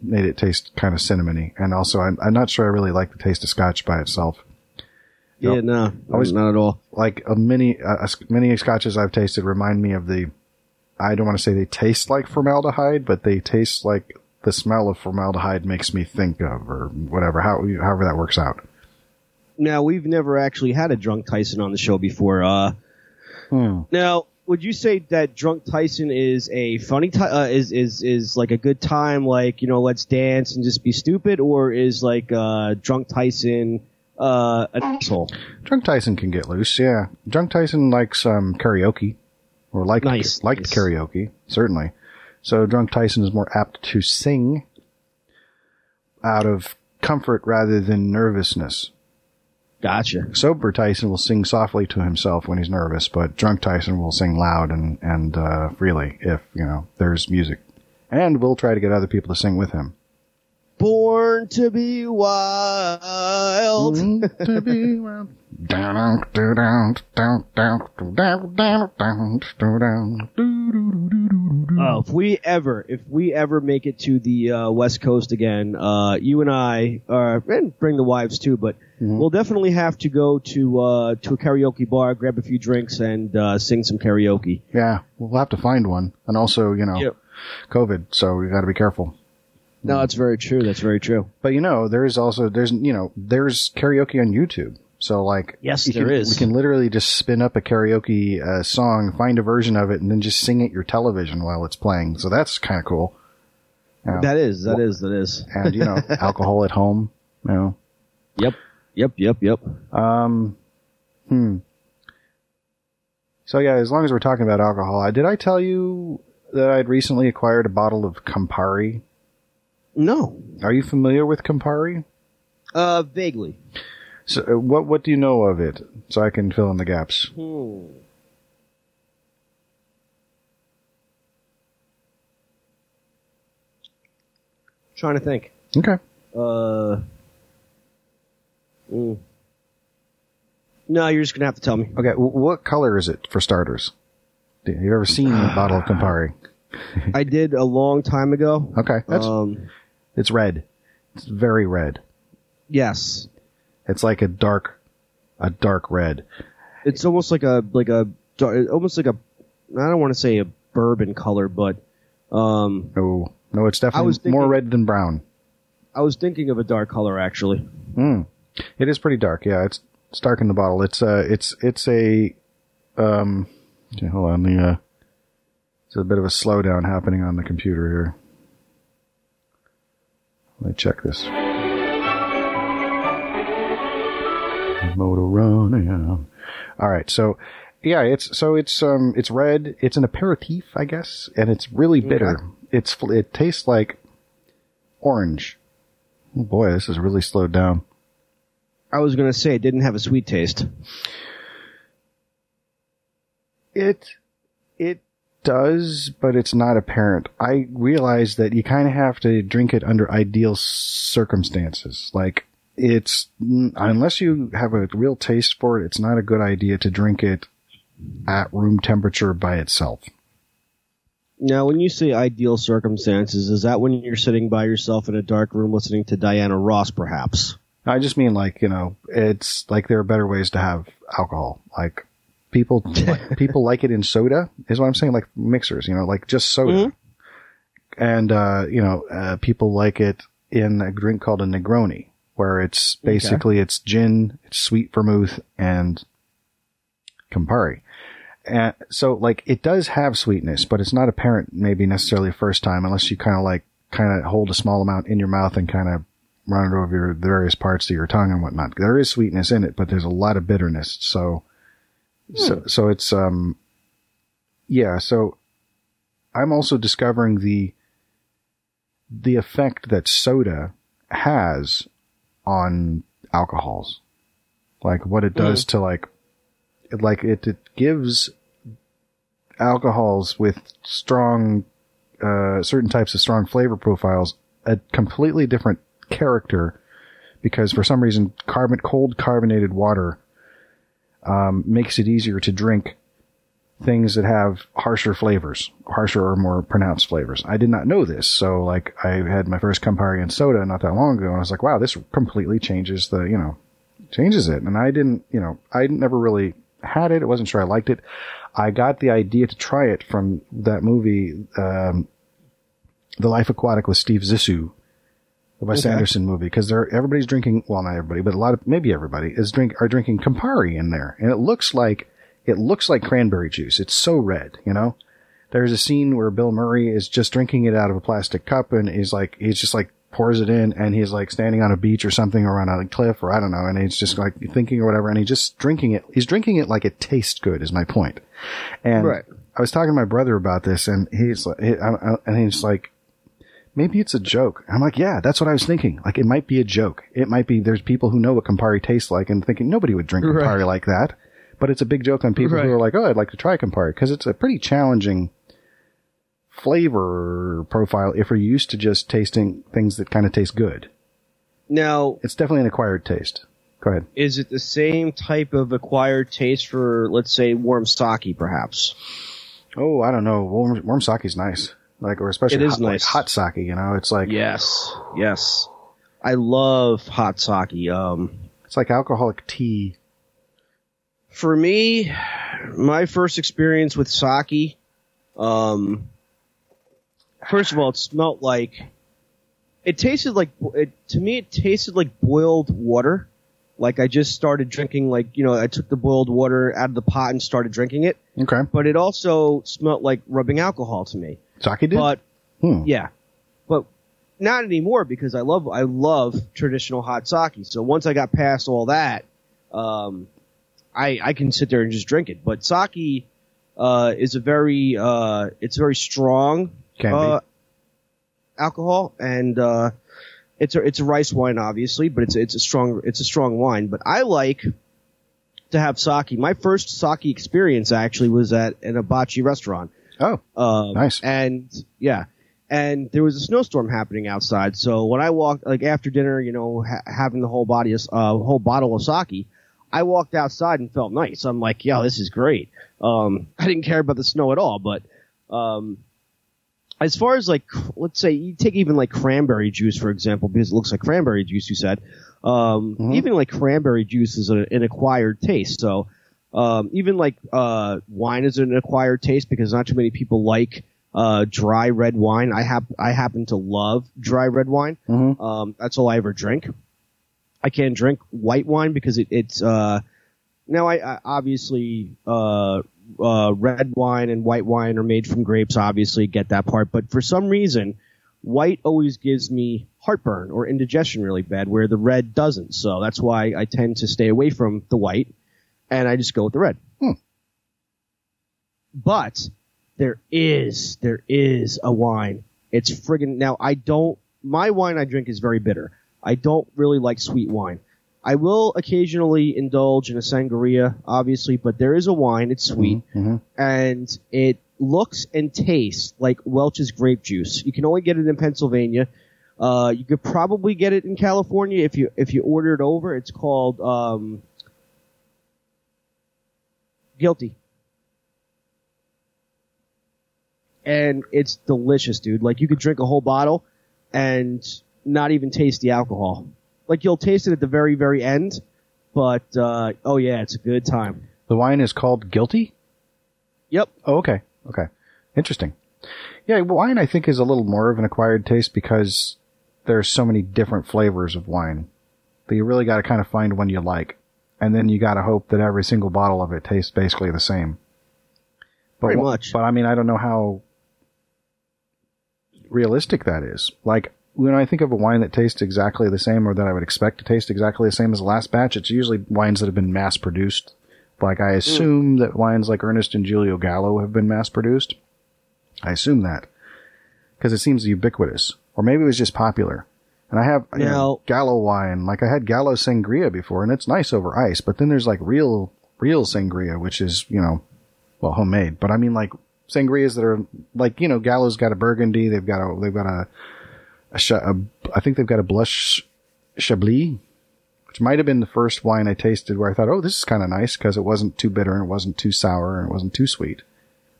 made it taste kind of cinnamony. And also, I'm, I'm not sure I really like the taste of Scotch by itself. Yeah, no, Always- not at all. Like a many uh, many Scotches I've tasted remind me of the. I don't want to say they taste like formaldehyde, but they taste like the smell of formaldehyde makes me think of, or whatever. How however that works out. Now we've never actually had a drunk Tyson on the show before. Uh, Hmm. now, would you say that drunk Tyson is a funny ti uh, is is is like a good time, like you know, let's dance and just be stupid, or is like uh, drunk Tyson uh, an asshole? Drunk Tyson can get loose, yeah. Drunk Tyson likes um, karaoke, or liked Nice, liked nice. karaoke, certainly. So Drunk Tyson is more apt to sing out of comfort rather than nervousness. Gotcha. Sober Tyson will sing softly to himself when he's nervous, but drunk Tyson will sing loud and and uh, freely if you know there's music, and we'll try to get other people to sing with him. Born to be wild. to be well. Down, down, down, down, down, down, down, down, down, down. Oh, if we ever, if we ever make it to the uh, West Coast again, uh, you and I, uh, and bring the wives too, but we'll definitely have to go to uh, to a karaoke bar, grab a few drinks, and uh, sing some karaoke. Yeah, we'll have to find one, and also, you know, Yep. COVID, so we got to be careful. No, that's very true. That's very true. But you know, there's also there's you know there's karaoke on YouTube. So like, Yes, there can, is. We can literally just spin up a karaoke uh, song, find a version of it, and then just sing at your television while it's playing. So that's kind of cool. Yeah. That is, that is, that is. and you know, alcohol at home. You know, Yep, yep, yep, yep. um, hmm. So yeah, as long as we're talking about alcohol, did I tell you that I'd recently acquired a bottle of Campari? No, Are you familiar with Campari? uh, vaguely. So uh, what what do you know of it? So I can fill in the gaps. Hmm. Trying to think. Okay. Uh. mm. No, you're just gonna have to tell me. Okay. W- what color is it for starters? Have you ever seen a bottle of Campari? I did a long time ago. Okay. That's Um. it's red. It's very red. Yes. It's like a dark, a dark red. It's almost like a like a almost like a I don't want to say a bourbon color, but um, No, no, it's definitely thinking- more red than brown. I was thinking of a dark color actually. Mm. It is pretty dark. Yeah, it's, it's dark in the bottle. It's uh, it's it's a um. hold on, the uh, it's a bit of a slowdown happening on the computer here. Let me check this. Motor running. All right, so yeah, it's so it's um it's red. It's an aperitif, I guess, and it's really bitter. It's it tastes like orange. Oh boy, this is really slowed down. I was gonna say it didn't have a sweet taste. It it does, but it's not apparent. I realize that you kind of have to drink it under ideal circumstances. Like it's unless you have a real taste for it, it's not a good idea to drink it at room temperature by itself. Now, when you say ideal circumstances, is that when you're sitting by yourself in a dark room listening to Diana Ross, perhaps? I just mean like, you know, it's like there are better ways to have alcohol. Like people, like, people like it in soda is what I'm saying. Like mixers, you know, like just soda. And, uh, you know, uh, people like it in a drink called a Negroni where it's basically, it's gin, it's sweet vermouth and Campari. And so like it does have sweetness, but it's not apparent maybe necessarily first time unless you kind of like, kind of hold a small amount in your mouth and kind of run it over your, the various parts of your tongue and whatnot. There is sweetness in it, but there's a lot of bitterness. So, so, so it's, um, yeah, so I'm also discovering the, the effect that soda has on alcohols. Like what it does to like, it, like it, it gives alcohols with strong, uh, certain types of strong flavor profiles a completely different character because for some reason carbon cold carbonated water um, makes it easier to drink things that have harsher flavors, harsher or more pronounced flavors. I did not know this, so like I had my first Campari and soda not that long ago, and I was like, wow, this completely changes the you know changes it. And I didn't you know I never really had it. I wasn't sure I liked it. I got the idea to try it from that movie, um, The Life Aquatic with Steve Zissou, the Wes Anderson movie, because they're everybody's drinking. Well, not everybody, but a lot of maybe everybody is drink are drinking Campari in there, and it looks like it looks like cranberry juice. It's so red, you know. There's a scene where Bill Murray is just drinking it out of a plastic cup, and he's like he's just like pours it in, and he's like standing on a beach or something, or on a cliff, or I don't know, and he's just like thinking or whatever, and he's just drinking it. He's drinking it like it tastes good. Is my point. And Right. I was talking to my brother about this, and he's like, he, I, I- and he's like, maybe it's a joke. I'm like, yeah, that's what I was thinking. Like, it might be a joke. It might be, there's people who know what Campari tastes like and thinking nobody would drink Right. Campari like that. But it's a big joke on people Right. who are like, oh, I'd like to try Campari because it's a pretty challenging flavor profile if you're used to just tasting things that kind of taste good. Now, It's definitely an acquired taste. Go ahead. is it the same type of acquired taste for, let's say, warm sake, perhaps? Oh, I don't know. Warm, warm sake's nice. Like, or especially It is hot, like nice. hot sake, you know, it's like, Yes, yes. I love hot sake. Um, it's like alcoholic tea. For me, my first experience with sake, um, first of all, it smelled like, it tasted like, it, to me, it tasted like boiled water. Like I just started drinking, like, you know, I took the boiled water out of the pot and started drinking it. Okay. But it also smelled like rubbing alcohol to me. Sake did? But Hmm. yeah, but not anymore because I love I love traditional hot sake. So once I got past all that, um, I I can sit there and just drink it. But sake uh, is a very uh, it's very strong uh, alcohol and uh, it's a it's a rice wine obviously, but it's it's a strong it's a strong wine. But I like to have sake. My first sake experience actually was at an hibachi restaurant. Oh, Um, Nice. And yeah, and there was a snowstorm happening outside. So when I walked, like after dinner, you know, ha- having the whole body, of, uh, whole bottle of sake, I walked outside and felt nice. I'm like, yeah, this is great. Um, I didn't care about the snow at all, but, um, as far as like, let's say you take even like cranberry juice, for example, because it looks like cranberry juice, you said, um, Mhm. even like cranberry juice is a, an acquired taste. So, um, even like, uh, wine is an acquired taste because not too many people like, uh, dry red wine. I hap- I happen to love dry red wine. Mhm. Um, that's all I ever drink. I can't drink white wine because it, it's, uh, now I, I obviously, uh, uh, red wine and white wine are made from grapes, obviously get that part, but for some reason, white always gives me heartburn or indigestion really bad where the red doesn't. So that's why I tend to stay away from the white and I just go with the red. Hmm. But there is, there is a wine. It's friggin' now I don't, my wine I drink is very bitter. I don't really like sweet wine. I will occasionally indulge in a sangria, obviously, but there is a wine, it's sweet, Mhm. and it looks and tastes like Welch's grape juice. You can only get it in Pennsylvania. Uh, you could probably get it in California if you if you order it over. It's called um, Guilty, and it's delicious, dude. Like you could drink a whole bottle and not even taste the alcohol. Like you'll taste it at the very very end, but uh, oh yeah, it's a good time. The wine is called Guilty? Yep. Oh, okay. Okay. Interesting. Yeah, wine I think is a little more of an acquired taste because there's so many different flavors of wine that you really got to kind of find one you like. And then you got to hope that every single bottle of it tastes basically the same. But Pretty much. But I mean, I don't know how realistic that is. Like, when I think of a wine that tastes exactly the same or that I would expect to taste exactly the same as the last batch, it's usually wines that have been mass produced. Like, I mm. assume that wines like Ernest and Julio Gallo have been mass produced. I assume that. Because it seems ubiquitous. Or maybe it was just popular. And I have you know, Gallo wine. Like, I had Gallo sangria before, and it's nice over ice. But then there's like real, real sangria, which is, you know, well, homemade. But I mean, like, sangrias that are, like, you know, Gallo's got a burgundy. They've got a, they've got a, a, a I think they've got a blush chablis, which might have been the first wine I tasted where I thought, oh, this is kind of nice because it wasn't too bitter and it wasn't too sour and it wasn't too sweet.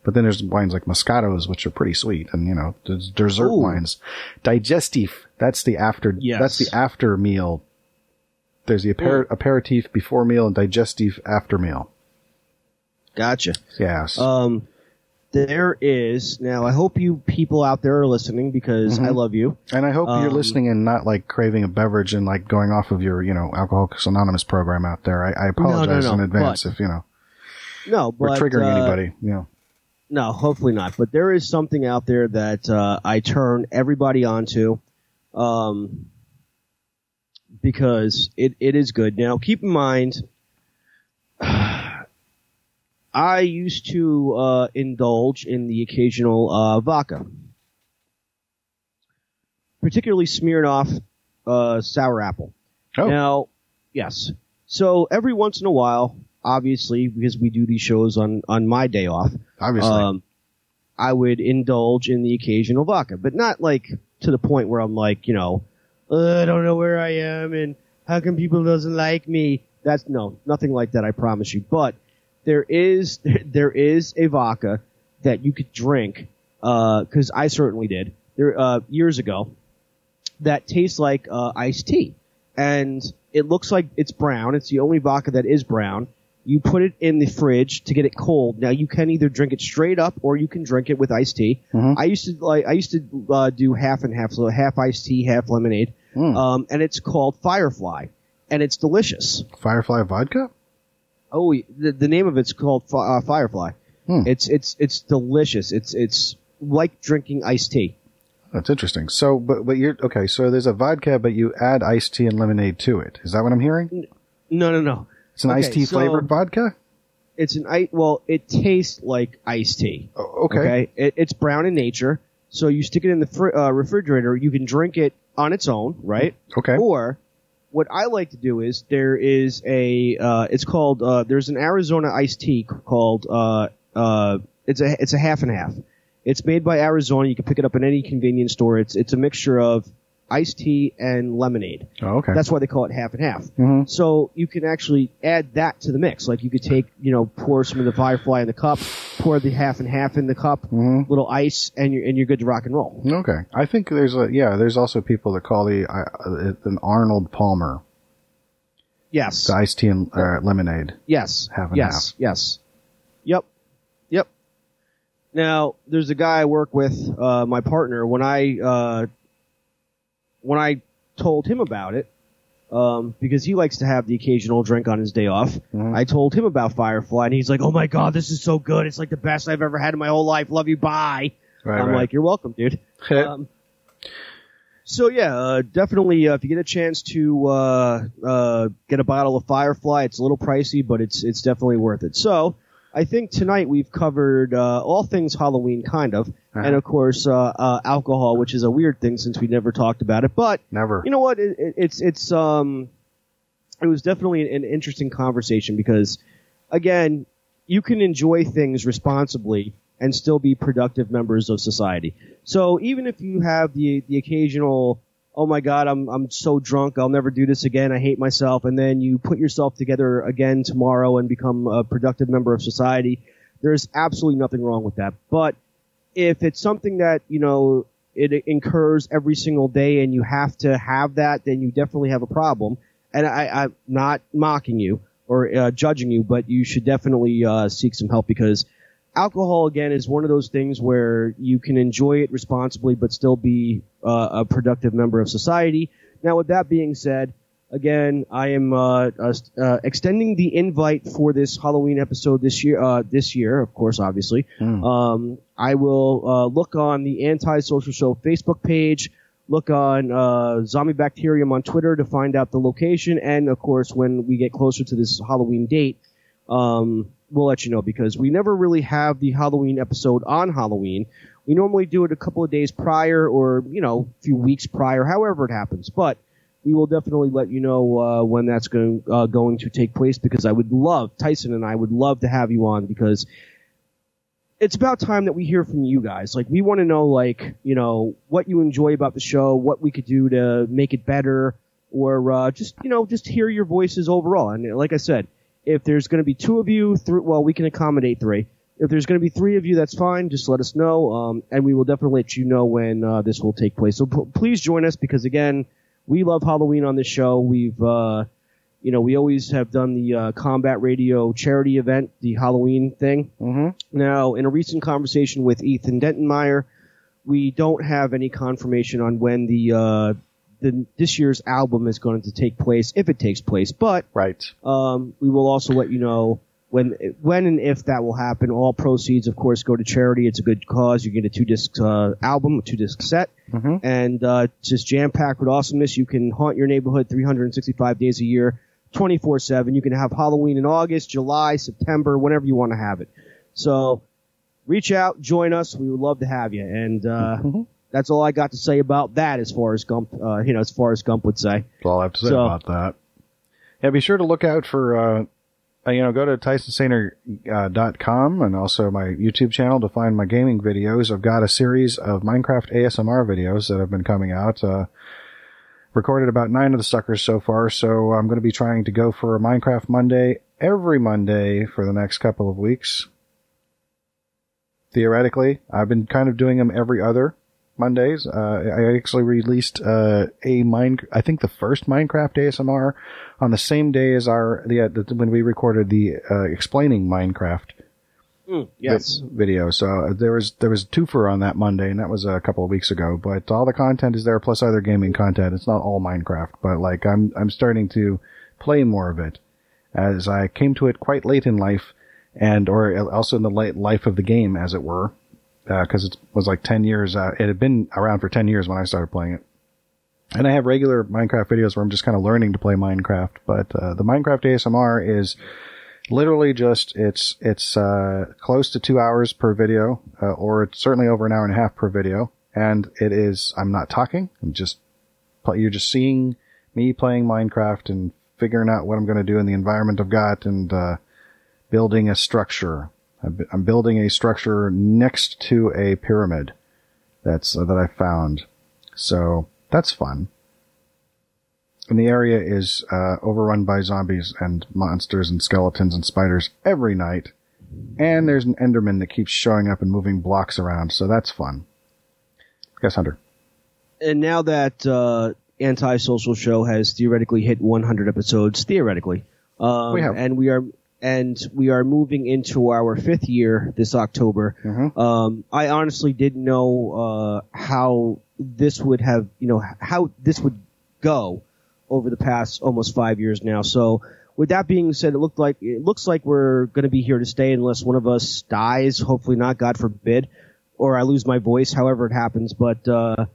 But then there's wines like Moscatos, which are pretty sweet, and you know, there's dessert Ooh. wines. Digestif, that's the after, Yes. that's the after meal. There's the aper- aperitif before meal and digestif after meal. Gotcha. Yes. Um, there is now. I hope you people out there are listening because I love you. and I hope you're um, listening and not like craving a beverage and like going off of your, you know, Alcoholics Anonymous program out there. I, I apologize no, in advance but- if, you know, No, but, we're triggering uh, anybody. You know. No, hopefully not. But there is something out there that uh, I turn everybody onto, um, because it, it is good. Now, keep in mind, I used to uh, indulge in the occasional uh, vodka, particularly Smirnoff uh, sour apple. Oh. Now, yes. So every once in a while, obviously, because we do these shows on on my day off, Obviously. um, I would indulge in the occasional vodka, but not like to the point where I'm like, you know, "Uh, I don't know where I am and how come people doesn't like me. That's no, nothing like that. I promise you. But there is there is a vodka that you could drink because I certainly did there uh, years ago that tastes like uh, iced tea, and it looks like it's brown. It's the only vodka that is brown. You put it in the fridge to get it cold. Now you can either drink it straight up or you can drink it with iced tea. I used to like I used to uh, do half and half, so half iced tea, half lemonade, um, and it's called Firefly, and it's delicious. Firefly vodka? Oh, the, the name of it's called uh, Firefly. It's it's it's delicious. It's it's like drinking iced tea. That's interesting. So, but, but you're, okay, so there's a vodka, but you add iced tea and lemonade to it. Is that what I'm hearing? No, no, no. It's an iced tea so- flavored vodka? It's an ice. Well, it tastes like iced tea. Oh, okay. It, it's brown in nature, so you stick it in the fr- uh, refrigerator. You can drink it on its own, right? Okay. Or what I like to do is there is a. Uh, it's called. Uh, there's an Arizona iced tea called. Uh, uh, it's a it's a half and half. It's made by Arizona. You can pick it up in any convenience store. It's it's a mixture of iced tea and lemonade. Oh, okay. That's why they call it half and half. So you can actually add that to the mix. Like you could take, you know, pour some of the Firefly in the cup, pour the half and half in the cup, little ice, and you're and you're good to rock and roll. Okay. I think there's a, yeah, there's also people that call the, uh, an Arnold Palmer, Yes, the iced tea and uh, lemonade. yes, Half and yes, yes. Yep, yep. Now there's a guy I work with, uh, my partner. When I uh, when I told him about it, um, because he likes to have the occasional drink on his day off. I told him about Firefly, and he's like, "Oh my god, this is so good! It's like the best I've ever had in my whole life. Love you, bye." Right, I'm right. like, "You're welcome, dude." um, so yeah, uh, definitely, uh, if you get a chance to uh, uh, get a bottle of Firefly, it's a little pricey, but it's it's definitely worth it. So. I think tonight we've covered uh, all things Halloween, kind of, and of course uh, uh, alcohol, which is a weird thing since we never talked about it. But Never. you know what? It, it, it's it's um, it was definitely an, an interesting conversation because, again, you can enjoy things responsibly and still be productive members of society. So even if you have the the occasional, oh my god, I'm I'm so drunk, I'll never do this again, I hate myself, and then you put yourself together again tomorrow and become a productive member of society, there's absolutely nothing wrong with that. But if it's something that you know it incurs every single day and you have to have that, then you definitely have a problem. And I, I'm not mocking you or uh, judging you, but you should definitely uh, seek some help because alcohol again is one of those things where you can enjoy it responsibly but still be uh, a productive member of society. Now, with that being said, again, I am uh, uh, uh, extending the invite for this Halloween episode this year. Uh, this year, of course, obviously. Um, I will uh, look on the Anti-Social Show Facebook page. Look on uh, Zombie Bacterium on Twitter to find out the location, and of course, when we get closer to this Halloween date, um, we'll let you know because we never really have the Halloween episode on Halloween. We normally do it a couple of days prior or, you know, a few weeks prior, however it happens. But we will definitely let you know uh, when that's going uh, going to take place because I would love Tyson and I would love to have you on because it's about time that we hear from you guys. Like we want to know like, you know, what you enjoy about the show, what we could do to make it better or uh, just, you know, just hear your voices overall. And like I said, if there's going to be two of you, three, well, we can accommodate three. If there's going to be three of you, that's fine. Just let us know, um, and we will definitely let you know when uh, this will take place. So p- please join us because again, we love Halloween on this show. We've, uh, you know, we always have done the uh, Combat Radio charity event, the Halloween thing. Mm-hmm. Now, in a recent conversation with Ethan Dentonmeyer, we don't have any confirmation on when the uh, the this year's album is going to take place, if it takes place. But Right. um, we will also let you know when when and if that will happen. All proceeds, of course, go to charity. It's a good cause. You get a two disc uh, album, a two disc set, and uh, just jam packed with awesomeness. You can haunt your neighborhood 365 days a year, 24 seven. You can have Halloween in August, July, September, whenever you want to have it. So reach out, join us. We would love to have you. And uh, that's all I got to say about that. As far as Gump, uh, you know, as far as Gump would say. That's all I have to say So- about that. Yeah, be sure to look out for uh, uh, you know, go to TysonSainer.com and also my YouTube channel to find my gaming videos. I've got a series of Minecraft ASMR videos that have been coming out. Uh, recorded about nine of the suckers so far, so I'm going to be trying to go for a Minecraft Monday every Monday for the next couple of weeks. Theoretically, I've been kind of doing them every other Mondays. Uh, I actually released uh, a mine. I think the first Minecraft ASMR on the same day as our the, uh, the when we recorded the uh, explaining Minecraft Mm, yes. video. So uh, there was there was twofer on that Monday, and that was a couple of weeks ago. But all the content is there, plus other gaming content. It's not all Minecraft, but like I'm I'm starting to play more of it as I came to it quite late in life, and or also in the late life of the game, as it were, because it was like ten years. Uh, it had been around for ten years when I started playing it. And I have regular Minecraft videos where I'm just kind of learning to play Minecraft, but uh, the Minecraft ASMR is literally just it's it's uh, close to two hours per video, uh, or it's certainly over an hour and a half per video. And it is I'm not talking. I'm just you're just seeing me playing Minecraft and figuring out what I'm going to do in the environment I've got and uh, building a structure. I'm building a structure next to a pyramid that's uh, that I found. So that's fun. And the area is uh, overrun by zombies and monsters and skeletons and spiders every night. And there's an Enderman that keeps showing up and moving blocks around, so that's fun. Yes, Hunter. and now that uh, anti-social show has theoretically hit 100 episodes, theoretically, um, We have. and we are and we are moving into our fifth year this October. Mhm. Um, I honestly didn't know uh, how this would have, you know, how this would go over the past almost five years now. So. With that being said, it looked like it looks like we're going to be here to stay unless one of us dies. Hopefully not, God forbid, or I lose my voice. However it happens, but uh,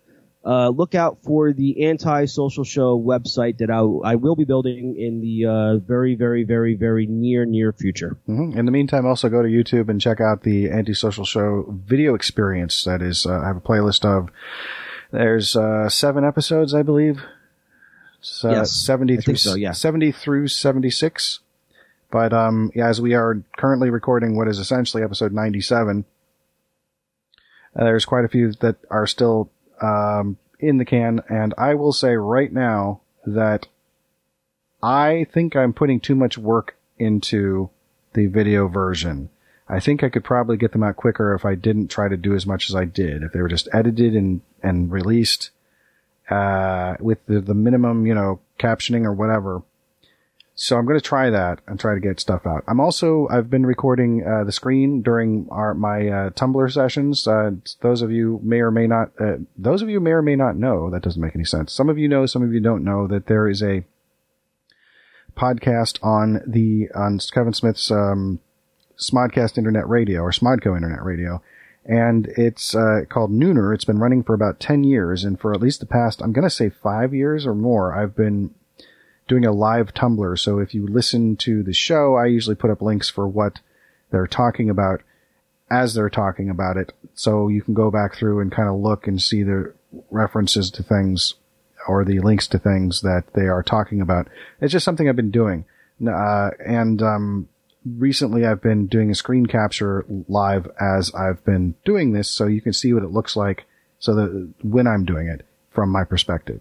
uh, look out for the anti-social show website that I, I will be building in the uh, very, very, very, very near, near future. hmm In the meantime, also go to YouTube and check out the anti-social Show video experience. That is, uh, I have a playlist of. There's uh, seven episodes, I believe. Uh, Yes, seventy through so, yeah. seventy through seventy six. But um, yeah, as we are currently recording what is essentially episode ninety seven, uh, there's quite a few that are still um, in the can, and I will say right now that I think I'm putting too much work into the video version. I think I could probably get them out quicker if I didn't try to do as much as I did. If they were just edited and, and released, uh, with the, the minimum, you know, captioning or whatever. So I'm going to try that and try to get stuff out. I'm also, I've been recording, uh, the screen during our, my, uh, Tumblr sessions. Uh, those of you may or may not, uh, those of you may or may not know, that doesn't make any sense. Some of you know, some of you don't know that there is a podcast on the, on Kevin Smith's, um, Smodcast Internet Radio or Smodco Internet Radio. And it's uh, called Nooner. It's been running for about 10 years. And for at least the past, I'm going to say five years or more, I've been doing a live Tumblr. So if you listen to the show, I usually put up links for what they're talking about as they're talking about it. So you can go back through and kind of look and see the references to things or the links to things that they are talking about. It's just something I've been doing. Uh, and, um, recently I've been doing a screen capture live as I've been doing this so you can see what it looks like so that when I'm doing it from my perspective.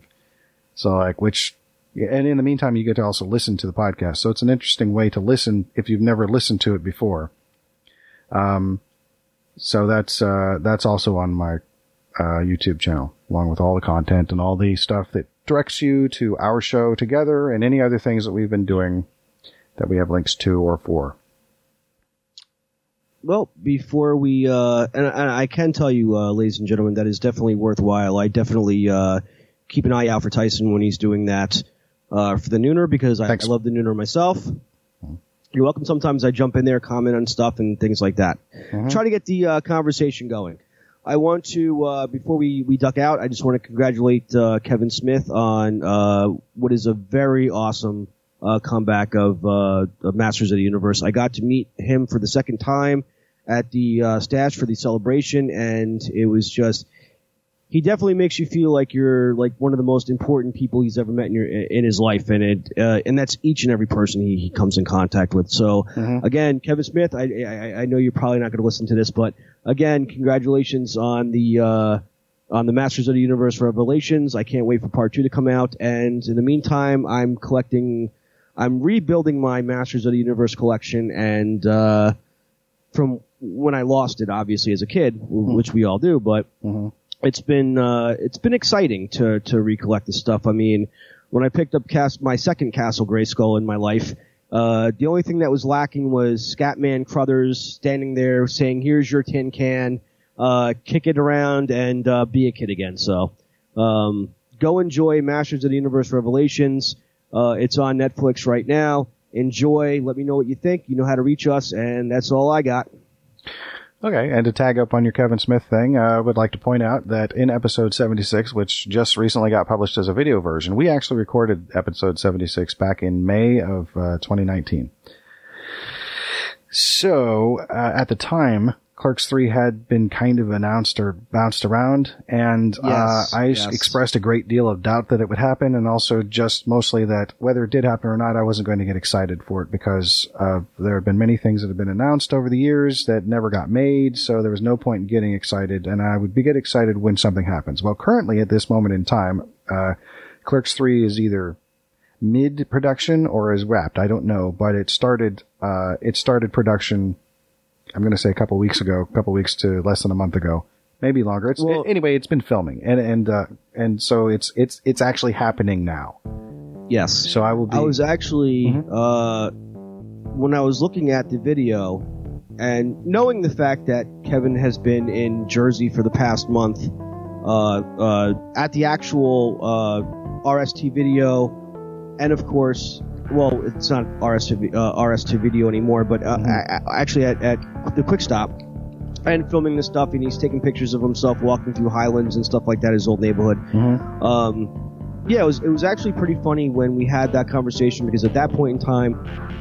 So like which, and in the meantime you get to also listen to the podcast. So it's an interesting way to listen if you've never listened to it before. Um, so that's, uh, that's also on my, uh, YouTube channel along with all the content and all the stuff that directs you to our show together and any other things that we've been doing that we have links to or for. Well, before we, uh, and, and I can tell you, uh, ladies and gentlemen, that is definitely worthwhile. I definitely, uh, keep an eye out for Tyson when he's doing that, uh, for the Nooner because I, I love the Nooner myself. You're welcome. Sometimes I jump in there, comment on stuff and things like that. Try to get the, uh, conversation going. I want to, uh, before we, we duck out, I just want to congratulate, uh, Kevin Smith on, uh, what is a very awesome, uh, comeback of, uh, of Masters of the Universe. I got to meet him for the second time at the uh, stash for the celebration, and it was just he definitely makes you feel like you're like one of the most important people he's ever met in your in his life, and it uh, and that's each and every person he, he comes in contact with. So again, Kevin Smith, I, I I know you're probably not going to listen to this, but again, congratulations on the uh, on the Masters of the Universe Revelations. I can't wait for part two to come out, and in the meantime, I'm collecting, I'm rebuilding my Masters of the Universe collection, and uh, from when I lost it, obviously as a kid, w- which we all do, but it's been uh, it's been exciting to to recollect the stuff. I mean, when I picked up cast my second Castle Grayskull in my life, uh, the only thing that was lacking was Scatman Crothers standing there saying, "Here's your tin can, uh, kick it around and uh, be a kid again." So, um, go enjoy Masters of the Universe Revelations. Uh, it's on Netflix right now. Enjoy. Let me know what you think. You know how to reach us, and that's all I got. Okay, and to tag up on your Kevin Smith thing, uh, I would like to point out that in episode 76, which just recently got published as a video version, we actually recorded episode 76 back in May of uh, 2019. So, uh, at the time, Clerks 3 had been kind of announced or bounced around, and Yes, uh, I yes. expressed a great deal of doubt that it would happen, and also just mostly that whether it did happen or not, I wasn't going to get excited for it because uh, there have been many things that have been announced over the years that never got made, so there was no point in getting excited, and I would be get excited when something happens. Well, currently at this moment in time, uh, Clerks 3 is either mid production or is wrapped. I don't know, but it started, uh, it started production, I'm going to say a couple weeks ago, a couple weeks to less than a month ago, maybe longer. It's, Well- anyway, it's been filming and, and, uh, and so it's, it's, it's actually happening now. Yes. So I will be, I was actually uh, when I was looking at the video and knowing the fact that Kevin has been in Jersey for the past month uh, uh, at the actual uh, RST video, and of course, well, it's not RST vi- uh, RST video anymore, but uh, a- a- actually at, at the Quick Stop. And filming this stuff, and he's taking pictures of himself walking through Highlands and stuff like that, his old neighborhood. Um, yeah, it was it was actually pretty funny when we had that conversation because at that point in time,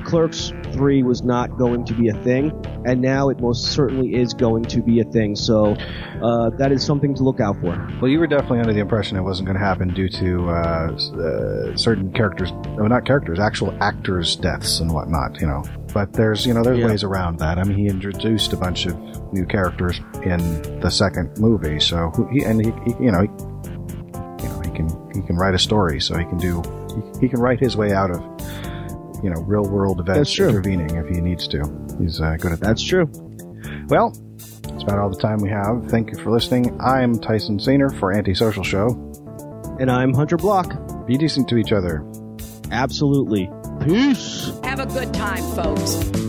Clerks Three was not going to be a thing, and now it most certainly is going to be a thing. So uh, that is something to look out for. well, you were definitely under the impression it wasn't going to happen due to, uh, uh, certain characters, no, not characters, actual actors' deaths and whatnot, you know. But there's, you know, there's Yeah. ways around that. I mean, he introduced a bunch of new characters in the second movie, so he, and he, he you know, he, you know, he can, he can write a story, so he can do, he, he can write his way out of, you know, real world events intervening if he needs to. He's uh, good at that. That's true. Well, that's about all the time we have. Thank you for listening. I'm Tyson Sainer for Antisocial Show. And I'm Hunter Block. Be decent to each other. Absolutely. Peace. Have a good time, folks.